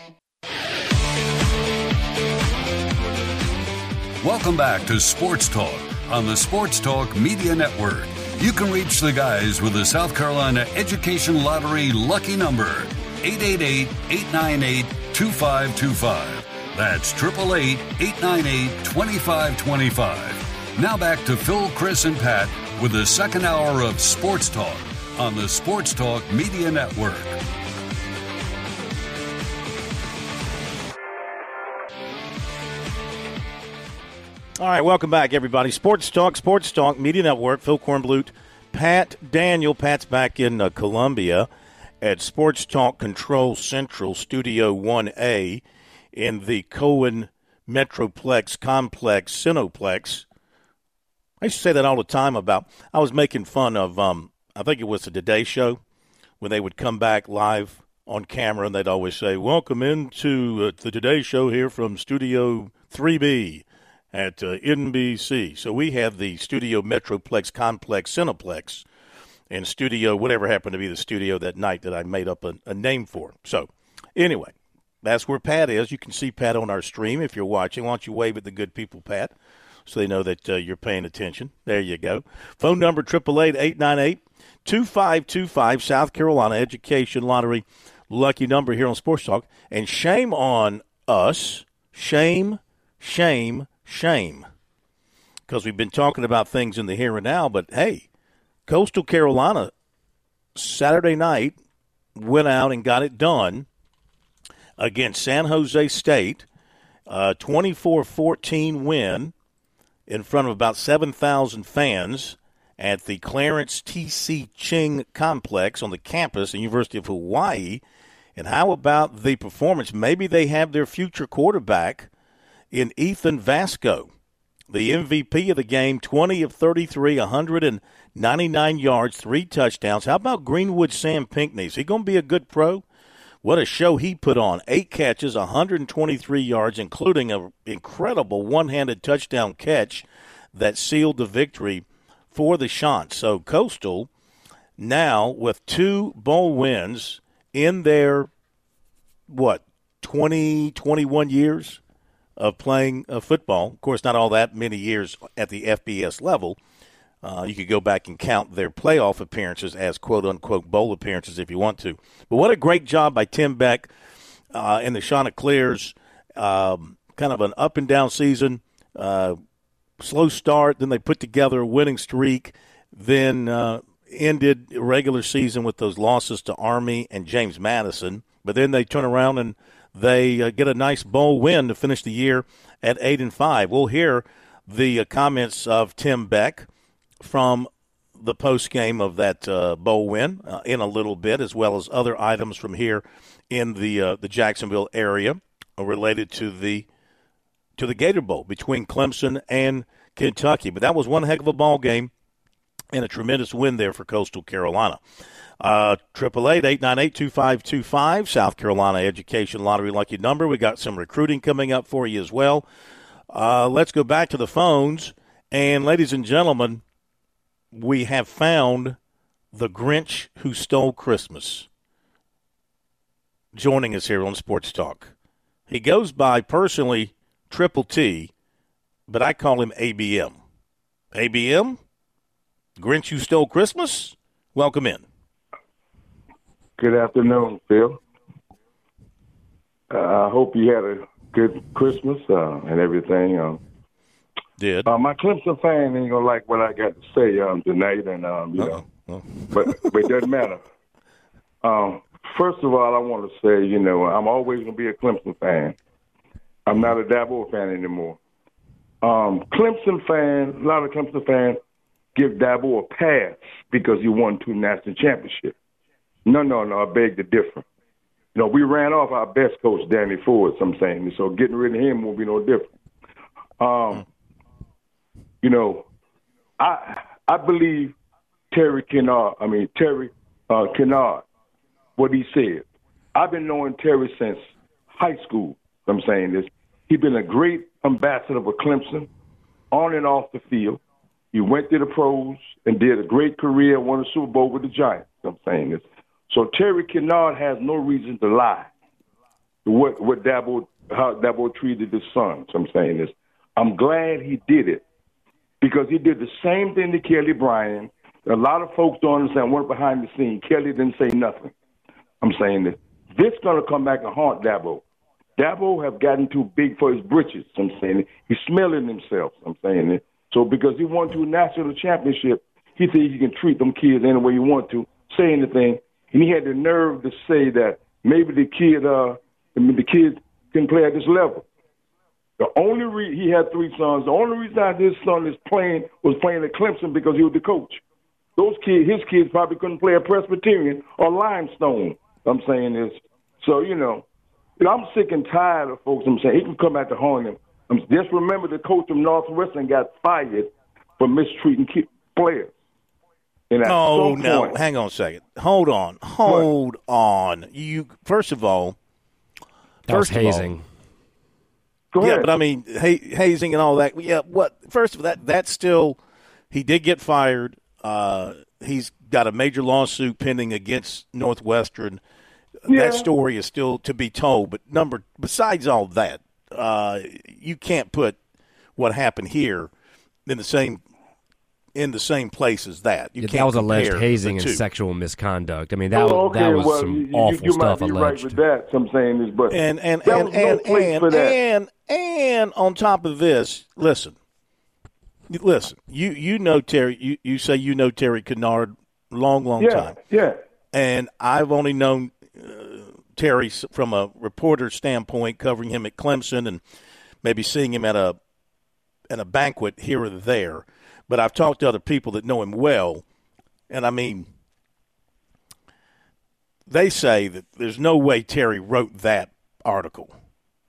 Welcome back to Sports Talk on the Sports Talk Media Network. You can reach the guys with the South Carolina Education Lottery lucky number 888 898 2525. That's 888 898 2525. Now back to Phil, Chris, and Pat with the second hour of Sports Talk on the Sports Talk Media Network. All right, welcome back, everybody. Sports Talk, Sports Talk Media Network. Phil Kornblut, Pat Daniel. Pat's back in uh, Columbia at Sports Talk Control Central Studio 1A in the Cohen Metroplex Complex Cineplex. I used to say that all the time about. I was making fun of. Um, I think it was the Today Show when they would come back live on camera and they'd always say, "Welcome into uh, the Today Show here from Studio 3B." At uh, NBC. So we have the Studio Metroplex Complex Cineplex and Studio, whatever happened to be the studio that night that I made up a, a, name for. So anyway, that's where Pat is. You can see Pat on our stream if you're watching. Why don't you wave at the good people, Pat, so they know that uh, you're paying attention. There you go. Phone number 888-898-2525, South Carolina Education Lottery. Lucky number here on Sports Talk. And shame on us. Shame, shame, shame because we've been talking about things in the here and now. But hey, Coastal Carolina Saturday night went out and got it done against San Jose State, a 24 14 win in front of about 7,000 fans at the Clarence T.C. Ching Complex on the campus of the University of Hawaii. And how about the performance? Maybe they have their future quarterback in Ethan Vasko, the MVP of the game, 20 of 33, 199 yards, three touchdowns. How about Greenwood Sam Pinckney? Is he going to be a good pro? What a show he put on. Eight catches, 123 yards, including an incredible one handed touchdown catch that sealed the victory for the Chants. So Coastal now with two bowl wins in their, what, 20, 21 years? Of playing uh, football. Of course, not all that many years at the FBS level. Uh, you could go back and count their playoff appearances as quote unquote bowl appearances if you want to. But what a great job by Tim Beck uh, and the Chanticleers. Um, kind of an up and down season, uh, slow start. Then they put together a winning streak. Then uh, ended regular season with those losses to Army and James Madison. But then they turn around and they uh, get a nice bowl win to finish the year at eight and five. We'll hear the uh, comments of Tim Beck from the post game of that uh, bowl win uh, in a little bit, as well as other items from here in the uh, the Jacksonville area related to the to the Gator Bowl between Clemson and Kentucky. But that was one heck of a ball game and a tremendous win there for Coastal Carolina. Triple eight eight nine eight two five two five South Carolina Education Lottery lucky number. We got some recruiting coming up for you as well. Uh, let's go back to the phones, and ladies and gentlemen, we have found the Grinch who stole Christmas. Joining us here on Sports Talk, he goes by personally Triple T, but I call him ABM. ABM, Grinch who stole Christmas. Welcome in. Good afternoon, Phil. Uh, I hope you had a good Christmas uh, and everything. Um, Did uh, my Clemson fan ain't gonna like what I got to say um, tonight, and um, you know, but but it doesn't matter. Um, first of all, I want to say, you know, I'm always gonna be a Clemson fan. I'm not a Dabo fan anymore. Um, Clemson fan, a lot of Clemson fans give Dabo a pass because he won two national championships. No, no, no. I beg to differ. You know, we ran off our best coach, Danny Ford, some saying. So getting rid of him won't be no different. Um, you know, I I believe Terry Kinard. I mean Terry uh, Kinard. What he said. I've been knowing Terry since high school. I'm saying this. He's been a great ambassador for Clemson, on and off the field. He went to the pros and did a great career, won a Super Bowl with the Giants. I'm saying this. So Terry Kinard has no reason to lie. What what Dabo how Dabo treated his sons. I'm saying this. I'm glad he did it because he did the same thing to Kelly Bryant. A lot of folks don't understand. Went behind the scene. Kelly didn't say nothing. I'm saying this. This gonna come back and haunt Dabo. Dabo have gotten too big for his britches. I'm saying. He's smelling himself. I'm saying it. So because he won two national championship, he thinks he can treat them kids any way he want to, say anything, and he had the nerve to say that maybe the kid, uh, I mean, the kid can play at this level. The only reason he had three sons, the only reason his son is playing was playing at Clemson because he was the coach. Those kids, his kids probably couldn't play at Presbyterian or Limestone. I'm saying this. So, you know, you know, I'm sick and tired of folks. I'm saying he can come back to haunt him. I'm, just remember the coach from Northwestern got fired for mistreating players. And at Oh some no! point- Hang on a second. Hold on. Hold on. You first of all, That was first of all- hazing. yeah, but I mean ha- hazing and all that. Yeah, what? First of all, that that's still he did get fired. Uh, he's got a major lawsuit pending against Northwestern. Yeah. That story is still to be told. But number besides all that, uh, you can't put what happened here in the same in the same place as that. You Yeah, can't that was alleged compare hazing and sexual misconduct. I mean, that Oh, was, okay, that was well, some you, you- awful you stuff might be alleged. right with that. So I'm saying this, but and and there and was no and and, and and on top of this, listen, listen. You you know Terry. You you say you know Terry Kinard long long yeah, time, yeah. and I've only known uh, Terry from a reporter standpoint, covering him at Clemson and maybe seeing him at a at a banquet here or there. But I've talked to other people that know him well, and I mean, they say that there's no way Terry wrote that article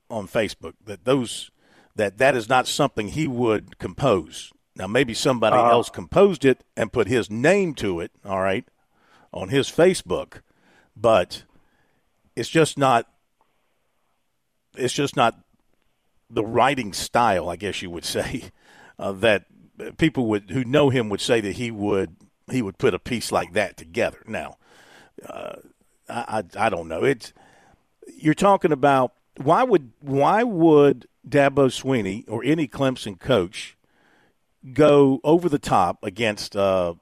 on Facebook. That those that that is not something he would compose. Now maybe somebody Uh-huh. else composed it and put his name to it. All right, on his Facebook, but it's just not. It's just not the writing style, I guess you would say, uh, that people would who know him would say that he would he would put a piece like that together. Now, uh, I, I I don't know. It's you're talking about why would why would Dabo Swinney or any Clemson coach go over the top against uh,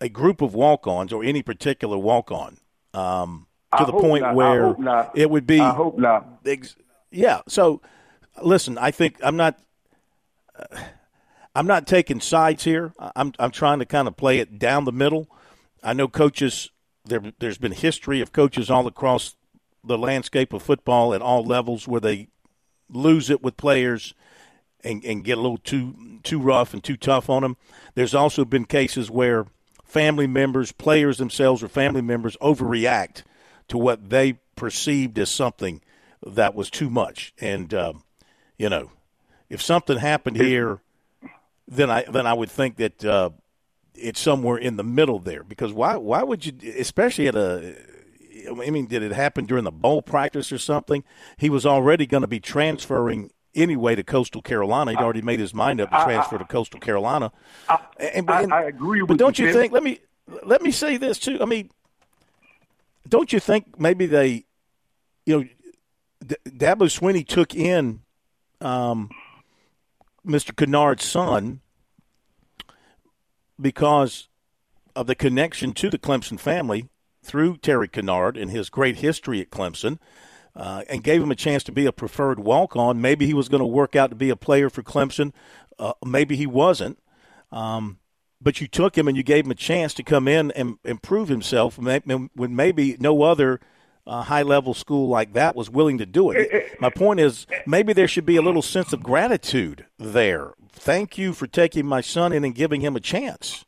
a group of walk-ons or any particular walk-on um, to I the point not. Where it would be I hope not. Ex- yeah. So, listen, I think I'm not. Uh, I'm not taking sides here. I'm I'm trying to kind of play it down the middle. I know coaches. There, there's been history of coaches all across the landscape of football at all levels where they lose it with players and, and get a little too too rough and too tough on them. There's also been cases where family members, players themselves, or family members overreact to what they perceived as something that was too much. And um, you know, if something happened here, then I then I would think that uh, it's somewhere in the middle there. Because why why would you, especially at a I mean, did it happen during the bowl practice or something? He was already going to be transferring anyway to Coastal Carolina. He'd already made his mind up to transfer to Coastal Carolina. I, and- I agree with but don't you Tim. think? Let me let me say this too. I mean, don't you think maybe they, you know, D- Dabo Swinney took in um, Mr. Kinard's son because of the connection to the Clemson family through Terry Kinard and his great history at Clemson, uh, and gave him a chance to be a preferred walk on. Maybe he was going to work out to be a player for Clemson. Uh, maybe he wasn't. Um, but you took him and you gave him a chance to come in and improve himself when maybe no other a high level school like that was willing to do it. My point is, maybe there should be a little sense of gratitude there. Thank you for taking my son in and giving him a chance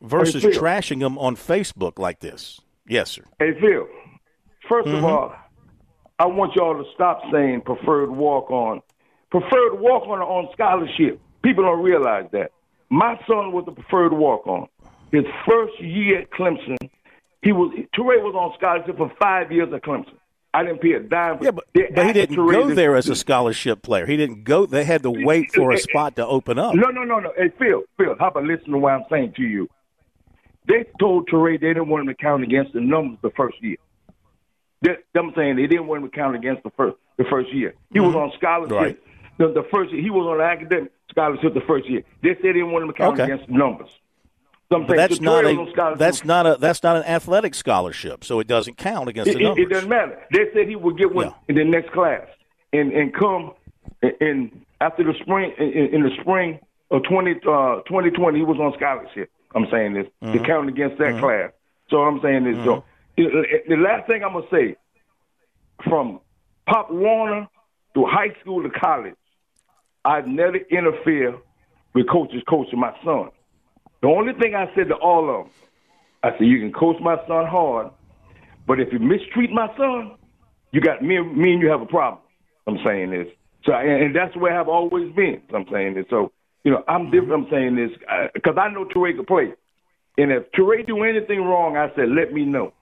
versus hey, trashing him on Facebook like this. Yes, sir. Hey, Phil, 1st mm-hmm. of all, I want y'all to stop saying preferred walk on. Preferred walk on on scholarship. People don't realize that. My son was a preferred walk on. His first year at Clemson, he was Toure was on scholarship for five years at Clemson. I didn't pay a dime. For, yeah, but, but he didn't go there as a scholarship player. He didn't go. They had to wait for a spot to open up. No, no, no, no. Hey, Phil, Phil, how about listen to what I'm saying to you? They told Toure they didn't want him to count against the numbers the first year. They, I'm saying they didn't want him to count against the first the first year. He mm-hmm. was on scholarship. Right. The, the, first year, he was on academic scholarship the first year. They said they didn't want him to count okay. against the numbers. But that's not a that's not a that's not an athletic scholarship, so it doesn't count against it, the numbers. It, doesn't matter. They said he would get one yeah. in the next class, and and come and after the spring in, in the spring of 20, uh, 2020, he was on scholarship. I'm saying this mm-hmm. to count against that mm-hmm. class. So I'm saying this. Mm-hmm. So the last thing I'm gonna say from Pop Warner through high school to college, I've never interfere with coaches coaching my son. The only thing I said to all of them, I said, you can coach my son hard, but if you mistreat my son, you got me, me and you have a problem. I'm saying this. So, and that's where I've always been. I'm saying this. So, you know, I'm different. I'm saying this uh, because I know Teray can play. And if Teray do anything wrong, I said, let me know.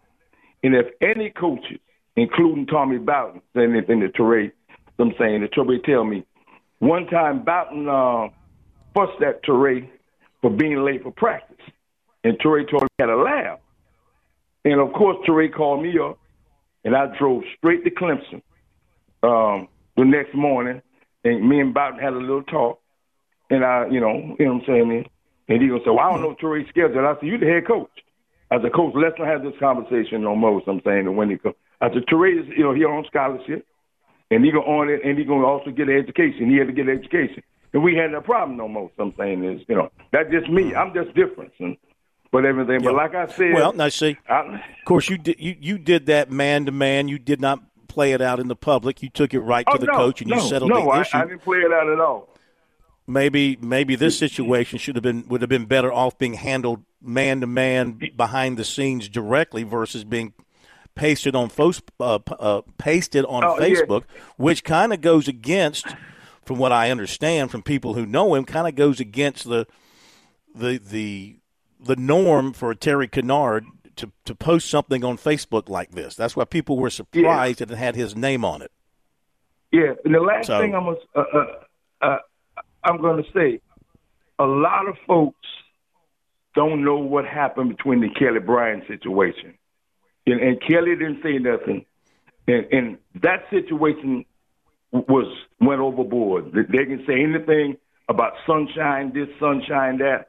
And if any coaches, including Tommy Bowden, say anything to Teray, I'm saying that Teray tell me, one time Bowden uh, fussed at Teray for being late for practice. And Torrey told me he had a lab. And of course, Torrey called me up, and I drove straight to Clemson um, the next morning. And me and Bowden had a little talk. And I, you know, you know what I'm saying? And he goes, say, well, I don't know Torrey's schedule. And I said, "You're the head coach. I said, Coach, let's not have this conversation no more. So I'm saying when he comes. I said, Torrey is, you know, he on scholarship. And he gonna earn it, and he gonna also get an education. He had to get an education we had no problem no more. So I'm saying is, you know, that's just me. I'm just different. And, but everything, but like I said, well, now see, I, of course you did you, you did that man to man. You did not play it out in the public. You took it right oh, to the no, coach and no, you settled no, the issue. No, I didn't play it out at all. Maybe maybe this situation should have been would have been better off being handled man to man behind the scenes directly versus being pasted on uh, uh, pasted on oh, Facebook, yeah. which kind of goes against from what I understand from people who know him, kind of goes against the the the the norm for a Terry Kinard to, to post something on Facebook like this. That's why people were surprised yeah. that it had his name on it. Yeah, and the last so, thing I'm gonna, uh, uh, uh, I'm going to say, a lot of folks don't know what happened between the Kelly Bryant situation, and, and Kelly didn't say nothing, and, and that situation was went overboard. They can say anything about sunshine, this sunshine, that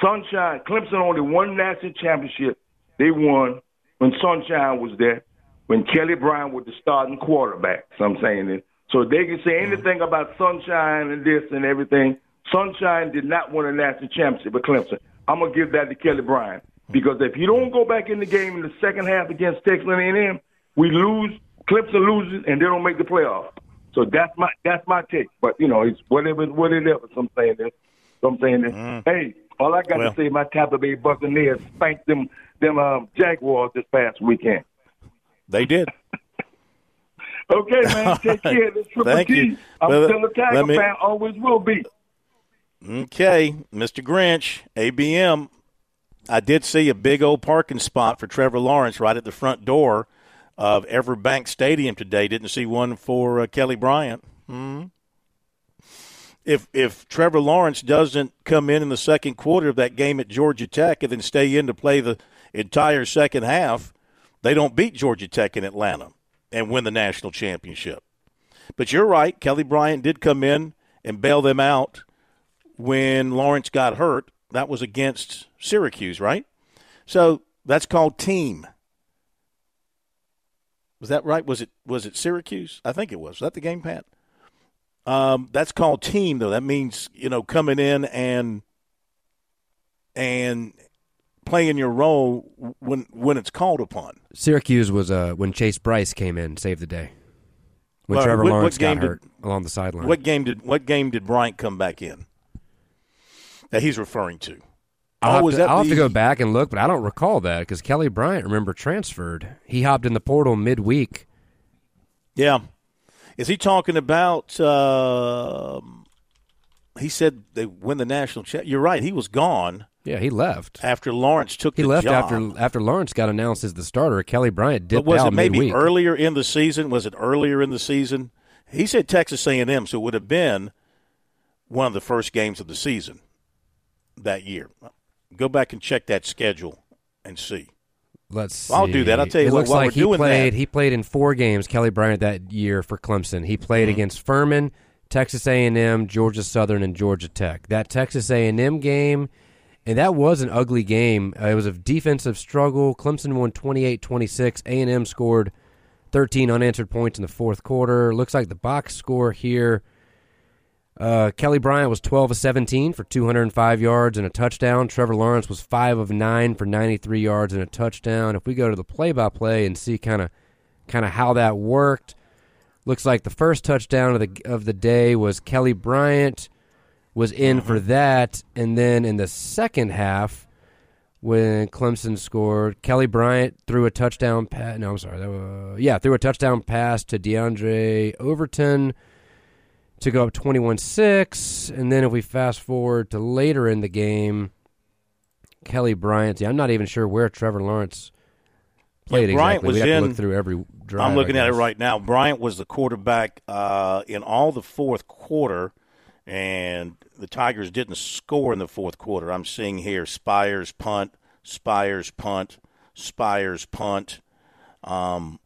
sunshine. Clemson only won national championship. They won when sunshine was there, when Kelly Bryant was the starting quarterback. So I'm saying this, so they can say anything about sunshine and this and everything. Sunshine did not win a national championship with Clemson. I'm gonna give that to Kelly Bryant because if you don't go back in the game in the second half against Texas A&M, we lose. Clemson loses, and they don't make the playoff. So that's my that's my take. But you know, it's whatever it's whatever. So I'm saying this. So I'm saying this. Mm. Hey, all I got well. to say, my Tampa Bay Buccaneers spanked them them um, Jaguars this past weekend. They did. okay, man. Take care. This triple Thank T. You. I'm let, still a Tiger me... fan. Always will be. Okay, Mr. Grinch, ABM. I did see a big old parking spot for Trevor Lawrence right at the front door of EverBank stadium today. Didn't see one for uh, Kelly Bryant. Hmm. If if Trevor Lawrence doesn't come in in the second quarter of that game at Georgia Tech and then stay in to play the entire second half, they don't beat Georgia Tech in Atlanta and win the national championship. But you're right, Kelly Bryant did come in and bail them out when Lawrence got hurt. That was against Syracuse, right? So that's called team. Was that right? Was it was it Syracuse? I think it was. Was that the game, Pat? Um, that's called team, though. That means you know coming in and and playing your role when when it's called upon. Syracuse was uh, when Chase Brice came in, saved the day. When Trevor what, Lawrence what got hurt did, along the sideline. What game did what game did Bryant come back in? That he's referring to. I'll, oh, have, to, I'll the... have to go back and look, but I don't recall that because Kelly Bryant, remember, transferred. He hopped in the portal midweek. Yeah. Is he talking about? Uh, he said they win the national You're right. He was gone. Yeah, he left after Lawrence took. He left job. after after Lawrence got announced as the starter. Kelly Bryant did. But was it maybe midweek. earlier in the season? Was it earlier in the season? He said Texas A&M, so it would have been one of the first games of the season that year. Go back and check that schedule and see. Let's. See. I'll do that. I'll tell you it what, looks like he doing played. that- He played in four games. Kelly Bryant that year for Clemson. He played Mm-hmm. against Furman, Texas A&M, Georgia Southern, and Georgia Tech. That Texas A&M game, and that was an ugly game. Uh, it was a defensive struggle. Clemson won 28-26. A&M scored 13 unanswered points in the fourth quarter. Looks like the box score here. Uh, Kelly Bryant was 12 of 17 for 205 yards and a touchdown. Trevor Lawrence was 5 of 9 for 93 yards and a touchdown. If we go to the play-by-play and see kind of kind of how that worked, looks like the first touchdown of the of the day was Kelly Bryant was in for that, and then in the second half, when Clemson scored, Kelly Bryant threw a touchdown pass. No, I'm sorry, that was, yeah, threw a touchdown pass to Diondre Overton to go up 21-6, and then if we fast forward to later in the game, Kelly Bryant. Yeah, I'm not even sure where Trevor Lawrence played Yeah, Bryant exactly. was We'd have to in- look through every drive. I'm looking at it right now. Bryant was the quarterback uh, in all the fourth quarter, and the Tigers didn't score in the fourth quarter. I'm seeing here Spiers punt, Spiers punt, Spiers punt. Um,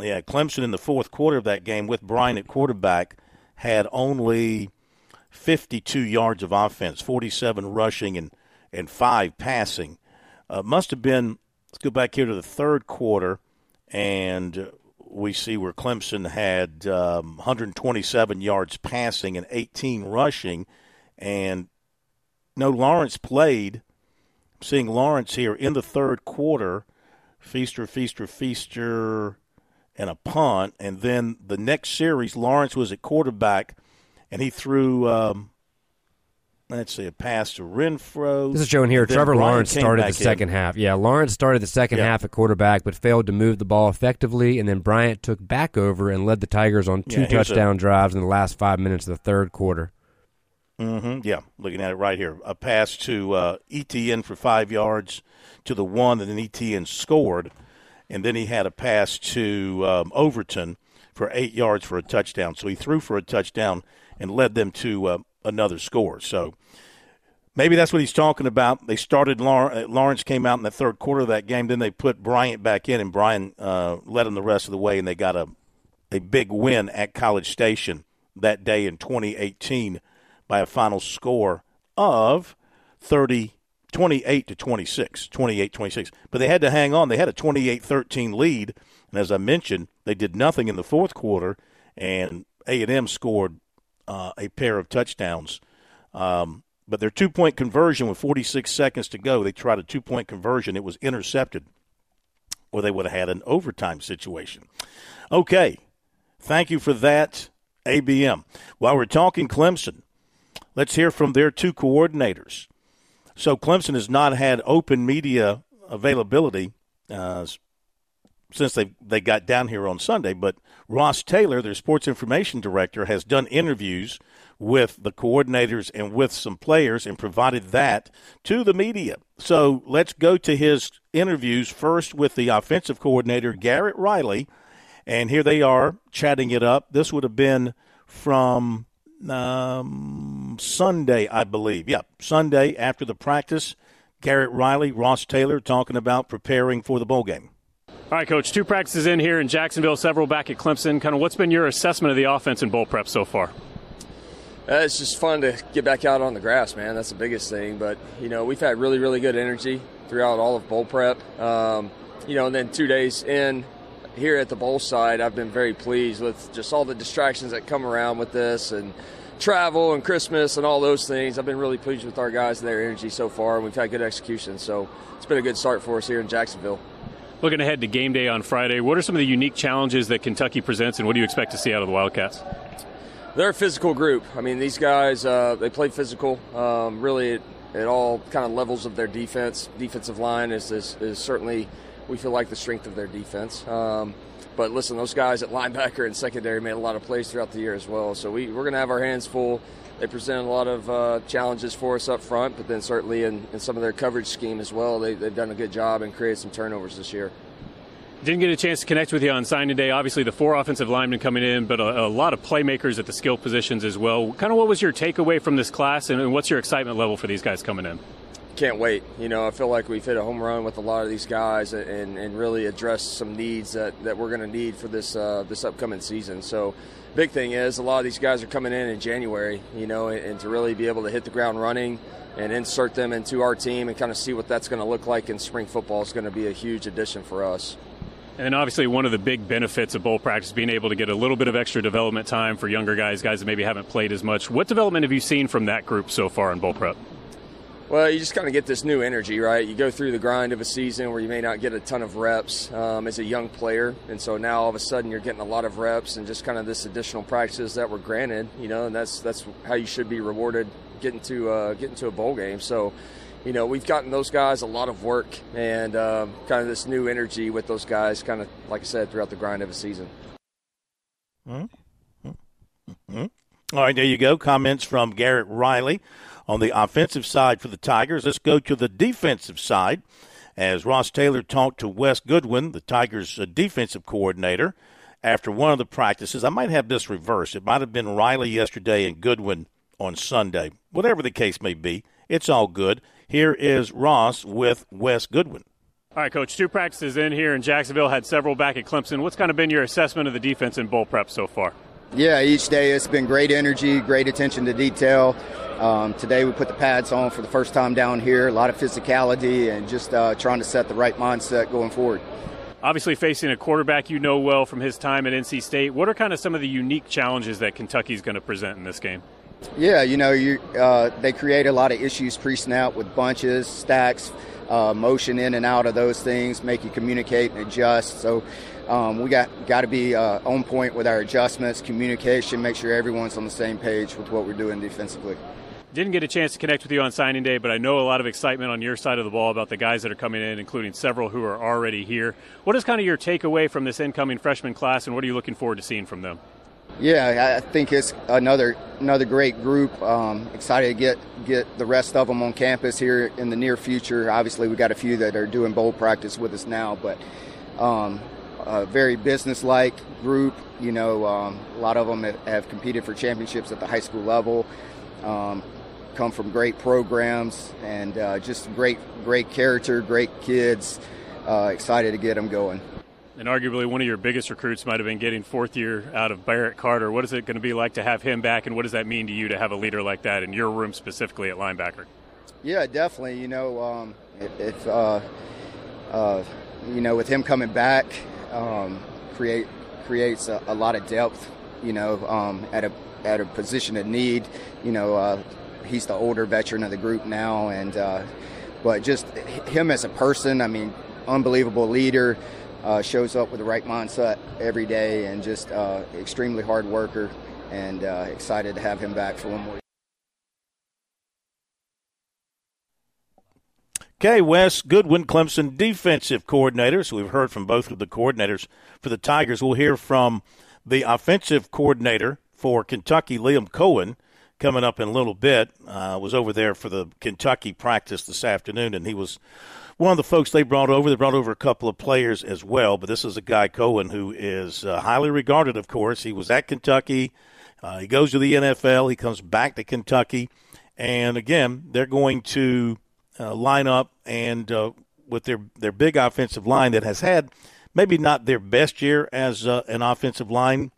yeah, Clemson in the fourth quarter of that game with Bryant at quarterback had only 52 yards of offense, 47 rushing, and and five passing. Uh, must have been. Let's go back here to the third quarter, and we see where Clemson had um, 127 yards passing and 18 rushing, and no Lawrence played. I'm seeing Lawrence here in the third quarter, feaster, feaster, feaster, and a punt, and then the next series Lawrence was at quarterback, and he threw. Um, Let's see, a pass to Renfrow. This is showing here. Trevor Lawrence started the back in. second half. Yeah, Lawrence started the second Yeah. half at quarterback, but failed to move the ball effectively. And then Bryant took back over and led the Tigers on two Yeah, here's a- touchdown drives in the last five minutes of the third quarter. hmm Yeah, looking at it right here. A pass to uh, Etienne for five yards to the one, and then Etienne scored. And then he had a pass to um, Overton for eight yards for a touchdown. So he threw for a touchdown and led them to uh, another score. So maybe that's what he's talking about. They started, uh, Lawrence came out in the third quarter of that game. Then they put Bryant back in, and Bryant uh, led them the rest of the way, and they got a, a big win at College Station that day in 2018 by a final score of 30, 28 to 26, 28 26. But they had to hang on. They had a 28 13 lead. And as I mentioned, they did nothing in the fourth quarter, and A&M scored uh, a pair of touchdowns. Um, but their two point conversion with 46 seconds to go, they tried a two point conversion. It was intercepted, or they would have had an overtime situation. Okay. Thank you for that, ABM. While we're talking Clemson, let's hear from their two coordinators. So Clemson has not had open media availability uh, since they they got down here on Sunday. But Ross Taylor, their sports information director, has done interviews with the coordinators and with some players and provided that to the media. So let's go to his interviews first with the offensive coordinator Garrett Riley, and here they are chatting it up. This would have been from um, Sunday, I believe. Yep, Sunday after the practice. Garrett Riley, Ross Taylor talking about preparing for the bowl game. All right, Coach. Two practices in here in Jacksonville, several back at Clemson. Kind of what's been your assessment of the offense in bowl prep so far? Uh, it's just fun to get back out on the grass, man. That's the biggest thing. But you know, we've had really, really good energy throughout all of bowl prep. Um, you know, and then two days in here at the bowl side, I've been very pleased with just all the distractions that come around with this and travel and Christmas and all those things. I've been really pleased with our guys and their energy so far, and we've had good execution. So it's been a good start for us here in Jacksonville. Looking ahead to game day on Friday, what are some of the unique challenges that Kentucky presents, and what do you expect to see out of the Wildcats? They're a physical group. I mean, these guys uh, they play physical. Um, really, at, at all kind of levels of their defense. Defensive line is, is, is certainly we feel like the strength of their defense. Um, but listen, those guys at linebacker and secondary made a lot of plays throughout the year as well. So we, we're going to have our hands full they present a lot of uh, challenges for us up front, but then certainly in, in some of their coverage scheme as well, they, they've done a good job and created some turnovers this year. Didn't get a chance to connect with you on signing day. Obviously, the four offensive linemen coming in, but a, a, lot of playmakers at the skill positions as well. Kind of what was your takeaway from this class, and what's your excitement level for these guys coming in? Can't wait. You know, I feel like we've hit a home run with a lot of these guys, and, and really addressed some needs that, that we're going to need for this uh, this upcoming season. So, big thing is a lot of these guys are coming in in January. You know, and, and to really be able to hit the ground running and insert them into our team and kind of see what that's going to look like in spring football is going to be a huge addition for us. And obviously, one of the big benefits of bowl practice being able to get a little bit of extra development time for younger guys, guys that maybe haven't played as much. What development have you seen from that group so far in bowl prep? Well, you just kind of get this new energy, right? You go through the grind of a season where you may not get a ton of reps um, as a young player, and so now all of a sudden you're getting a lot of reps and just kind of this additional practices that were granted, you know, and that's that's how you should be rewarded getting to uh, getting to a bowl game. So you know, we've gotten those guys a lot of work and uh, kind of this new energy with those guys, kind of like I said, throughout the grind of a season. Mm-hmm. Mm-hmm. All right, there you go. Comments from Garrett Riley on the offensive side for the Tigers. Let's go to the defensive side as Ross Taylor talked to Wes Goodwin, the Tigers' uh, defensive coordinator, after one of the practices. I might have this reversed. It might have been Riley yesterday and Goodwin on Sunday. Whatever the case may be, it's all good. Here is Ross with Wes Goodwin. All right, Coach. Two practices in here in Jacksonville, had several back at Clemson. What's kind of been your assessment of the defense in bowl prep so far? Yeah, each day it's been great energy, great attention to detail. Um, today we put the pads on for the first time down here, a lot of physicality, and just uh, trying to set the right mindset going forward. Obviously, facing a quarterback you know well from his time at NC State, what are kind of some of the unique challenges that Kentucky's going to present in this game? Yeah, you know, you, uh, they create a lot of issues pre-snap with bunches, stacks, uh, motion in and out of those things, make you communicate and adjust. So um, we got got to be uh, on point with our adjustments, communication, make sure everyone's on the same page with what we're doing defensively. Didn't get a chance to connect with you on signing day, but I know a lot of excitement on your side of the ball about the guys that are coming in, including several who are already here. What is kind of your takeaway from this incoming freshman class, and what are you looking forward to seeing from them? Yeah, I think it's another another great group. Um, excited to get get the rest of them on campus here in the near future. Obviously, we got a few that are doing bowl practice with us now, but um, a very business-like group. You know, um, a lot of them have competed for championships at the high school level. Um, come from great programs and uh, just great great character, great kids. Uh, excited to get them going and arguably one of your biggest recruits might have been getting fourth year out of Barrett Carter. What is it going to be like to have him back, and what does that mean to you to have a leader like that in your room specifically at linebacker? Yeah, definitely. You know, um, if uh, uh, you know, with him coming back, um, create creates a, a, lot of depth. You know, um, at a at a position of need. You know, uh, he's the older veteran of the group now, and uh, but just him as a person. I mean, unbelievable leader uh, shows up with the right mindset every day and just uh, extremely hard worker and uh, excited to have him back for one more. Okay, Wes Goodwin, Clemson defensive coordinator. So we've heard from both of the coordinators for the Tigers. We'll hear from the offensive coordinator for Kentucky, Liam Coen, coming up in a little bit. Uh, was over there for the Kentucky practice this afternoon, and he was one of the folks they brought over. They brought over a couple of players as well, but this is a guy Coen who is uh, highly regarded. Of course, he was at Kentucky. Uh, he goes to the NFL. He comes back to Kentucky, and again, they're going to uh, line up and uh, with their their big offensive line that has had maybe not their best year as uh, an offensive line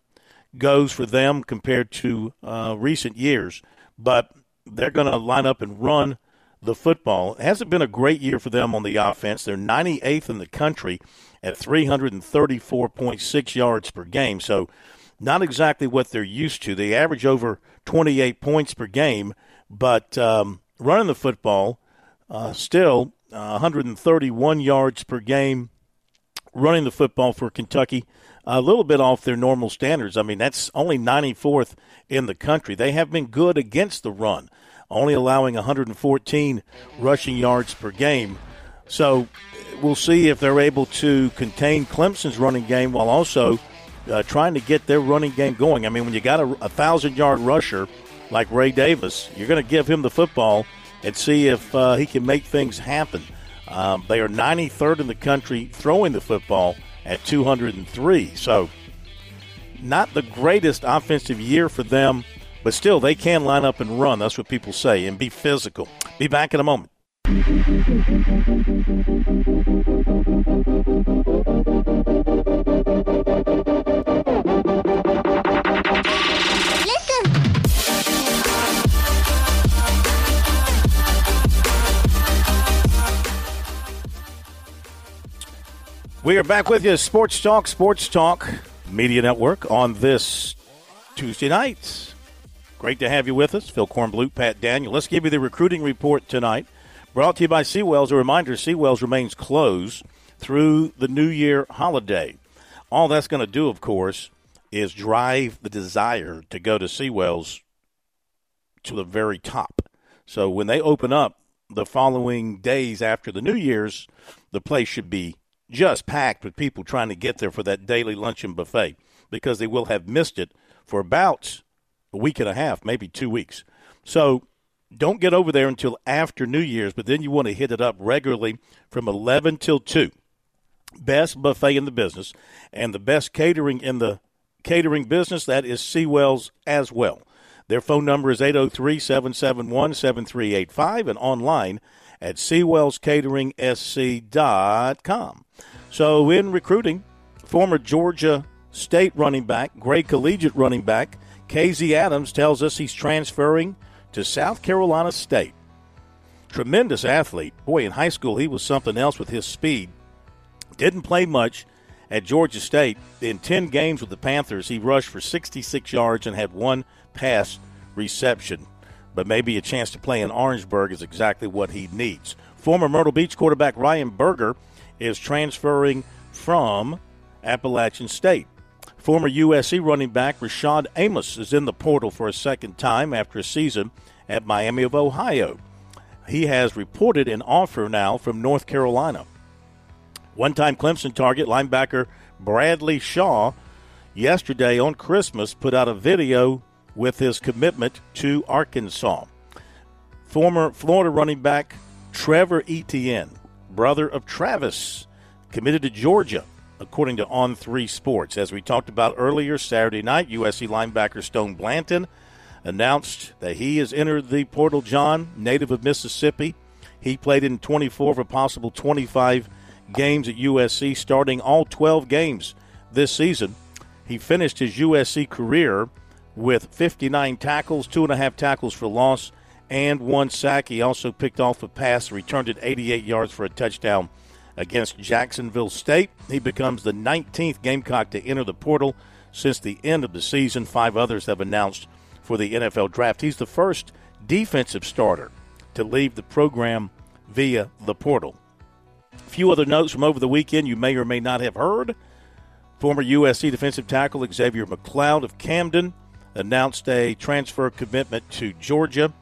goes for them compared to uh, recent years, but they're going to line up and run the football. It hasn't been a great year for them on the offense. They're 98th in the country at 334.6 yards per game. So, not exactly what they're used to. They average over 28 points per game, but um, running the football, uh, still uh, 131 yards per game running the football for Kentucky. A little bit off their normal standards. I mean, that's only 94th in the country. They have been good against the run only allowing 114 rushing yards per game. So we'll see if they're able to contain Clemson's running game while also uh, trying to get their running game going. I mean, when you got a, a thousand yard rusher like Ray Davis. You're going to give him the football and see if uh, he can make things happen. Um, they are 93rd in the country throwing the football at 203. So, not the greatest offensive year for them, but still, they can line up and run. That's what people say, and be physical. Be back in a moment. We are back with you, Sports Talk, Sports Talk Media Network on this Tuesday night. Great to have you with us, Phil Kornblut, Pat Daniel. Let's give you the recruiting report tonight. Brought to you by Seawells. A reminder Seawells remains closed through the New Year holiday. All that's going to do, of course, is drive the desire to go to Seawells to the very top. So when they open up the following days after the New Year's, the place should be just packed with people trying to get there for that daily luncheon buffet because they will have missed it for about a week and a half, maybe two weeks. So don't get over there until after New Year's, but then you want to hit it up regularly from 11 till 2. Best buffet in the business and the best catering in the catering business, that is Seawells as well. Their phone number is 803 771 7385 and online at SeawellsCateringSC.com. So, in recruiting, former Georgia State running back, great collegiate running back, KZ Adams tells us he's transferring to South Carolina State. Tremendous athlete. Boy, in high school, he was something else with his speed. Didn't play much at Georgia State. In 10 games with the Panthers, he rushed for 66 yards and had one pass reception. But maybe a chance to play in Orangeburg is exactly what he needs. Former Myrtle Beach quarterback Ryan Berger is transferring from Appalachian State. Former USC running back Rashad Amos is in the portal for a second time after a season at Miami of Ohio. He has reported an offer now from North Carolina. One time Clemson target linebacker Bradley Shaw yesterday on Christmas put out a video with his commitment to Arkansas. Former Florida running back Trevor Etienne, brother of Travis, committed to Georgia, according to On Three Sports. As we talked about earlier, Saturday night, USC linebacker Stone Blanton announced that he has entered the portal. John, native of Mississippi, he played in 24 of a possible 25 games at USC, starting all 12 games this season. He finished his USC career with 59 tackles, two and a half tackles for loss, and one sack. He also picked off a pass, returned it 88 yards for a touchdown against Jacksonville State. He becomes the 19th Gamecock to enter the portal since the end of the season. Five others have announced for the NFL draft. He's the first defensive starter to leave the program via the portal. A few other notes from over the weekend you may or may not have heard. Former USC defensive tackle Xzavier McLeod of Camden announced a transfer commitment to Georgia.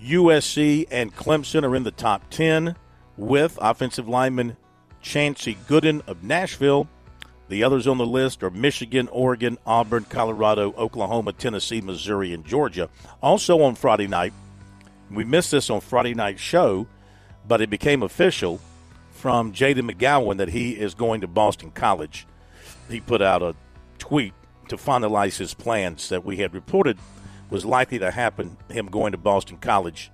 USC and Clemson are in the top 10 with offensive lineman Chancey Gooden of Nashville. The others on the list are Michigan, Oregon, Auburn, Colorado, Oklahoma, Tennessee, Missouri, and Georgia. Also on Friday night, we missed this on Friday night show, but it became official from Jayden McGowan that he is going to Boston College. He put out a tweet to finalize his plans that we had reported was likely to happen, him going to Boston College.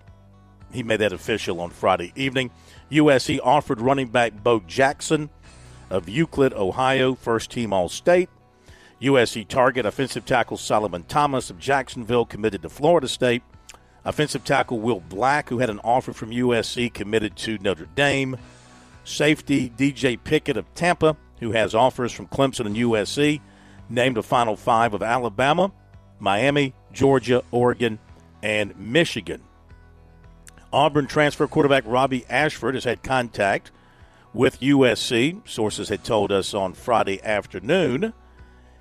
He made that official on Friday evening. USC offered running back Bo Jackson of Euclid, Ohio, first team All State. USC target offensive tackle Solomon Thomas of Jacksonville committed to Florida State. Offensive tackle Will Black, who had an offer from USC, committed to Notre Dame. Safety DJ Pickett of Tampa, who has offers from Clemson and USC, named a final five of Alabama, Miami, Georgia, Oregon, and Michigan. Auburn transfer quarterback Robbie Ashford has had contact with USC, sources had told us on Friday afternoon.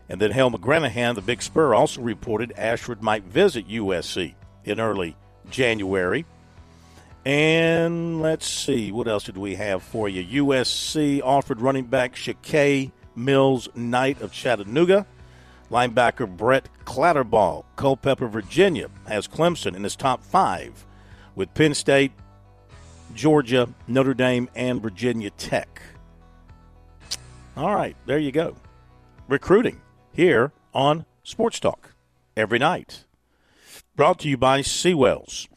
And then Hale McGranahan, the Big Spur, also reported Ashford might visit USC in early January. And let's see, what else did we have for you? USC offered running back Shakay Mills Knight of Chattanooga. Linebacker Brett Clatterball, Culpeper, Virginia, has Clemson in his top five, with Penn State, Georgia, Notre Dame, and Virginia Tech. All right, there you go. Recruiting here on Sports Talk every night. Brought to you by Seawells.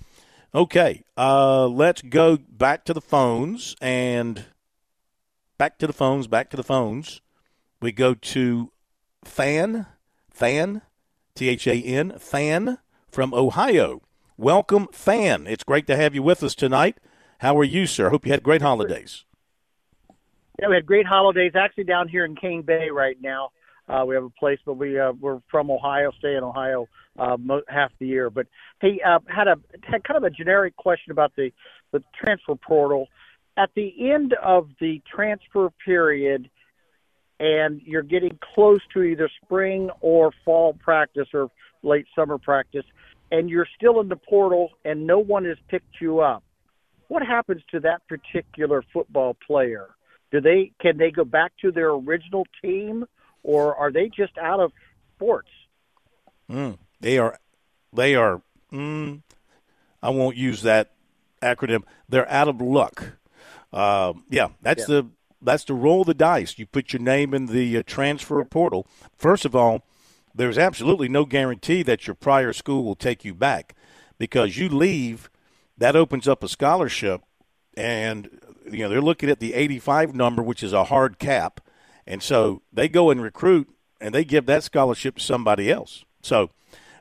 Okay, uh, let's go back to the phones and back to the phones, back to the phones. We go to Fan, Fan, T H A N, Fan from Ohio. Welcome, Fan. It's great to have you with us tonight. How are you, sir? Hope you had great holidays. Yeah, we had great holidays. Actually, down here in Cane Bay right now, uh, we have a place, but we uh, we're from Ohio, stay in Ohio uh, half the year. But hey, uh, had a had kind of a generic question about the the transfer portal. At the end of the transfer period, and you're getting close to either spring or fall practice or late summer practice, and you're still in the portal and no one has picked you up. What happens to that particular football player? Do they can they go back to their original team, or are they just out of sports? Mm, they are, they are. Mm, I won't use that acronym. They're out of luck. Uh, yeah, that's Yeah. the that's the roll of the dice. You put your name in the uh, transfer portal. First of all, there's absolutely no guarantee that your prior school will take you back because you leave. That opens up a scholarship, and you know they're looking at the 85 number, which is a hard cap, and so they go and recruit and they give that scholarship to somebody else. So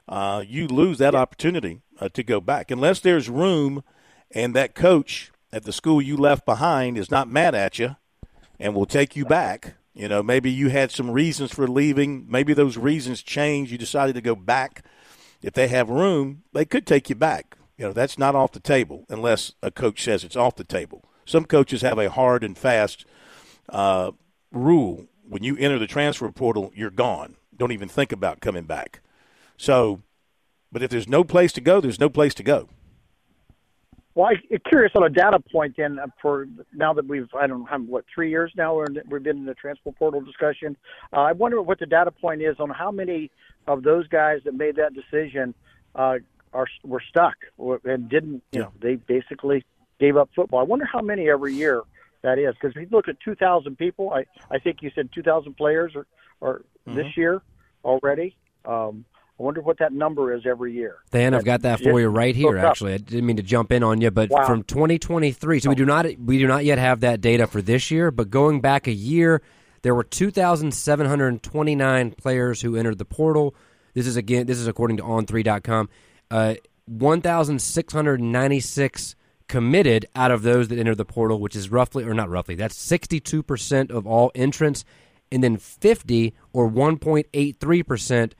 uh, you lose that opportunity uh, to go back unless there's room, and that coach at the school you left behind is not mad at you and will take you back. You know, maybe you had some reasons for leaving. Maybe those reasons changed. You decided to go back. If they have room, they could take you back. You know, that's not off the table unless a coach says it's off the table. Some coaches have a hard and fast uh, rule. When you enter the transfer portal, you're gone. Don't even think about coming back. So, but if there's no place to go, there's no place to go. Well, I'm curious on a data point then uh, for now that we've I don't know how what three years now we're in, we've been in the transfer portal discussion. Uh, I wonder what the data point is on how many of those guys that made that decision uh, are were stuck or, and didn't you know they basically gave up football. I wonder how many every year that is because if you look at 2,000 people, I I think you said 2,000 players or or this Mhm. year already. Um, I wonder what that number is every year. Dan, I've got that for you right here. Actually, I didn't mean to jump in on you, but Wow. from 2023, so we do not we do not yet have that data for this year. But going back a year, there were 2,729 players who entered the portal. This is again, this is according to On3.com. Uh, 1,696 committed out of those that entered the portal, which is roughly or not roughly, that's 62 percent of all entrants, and then 50 or 1.83 percent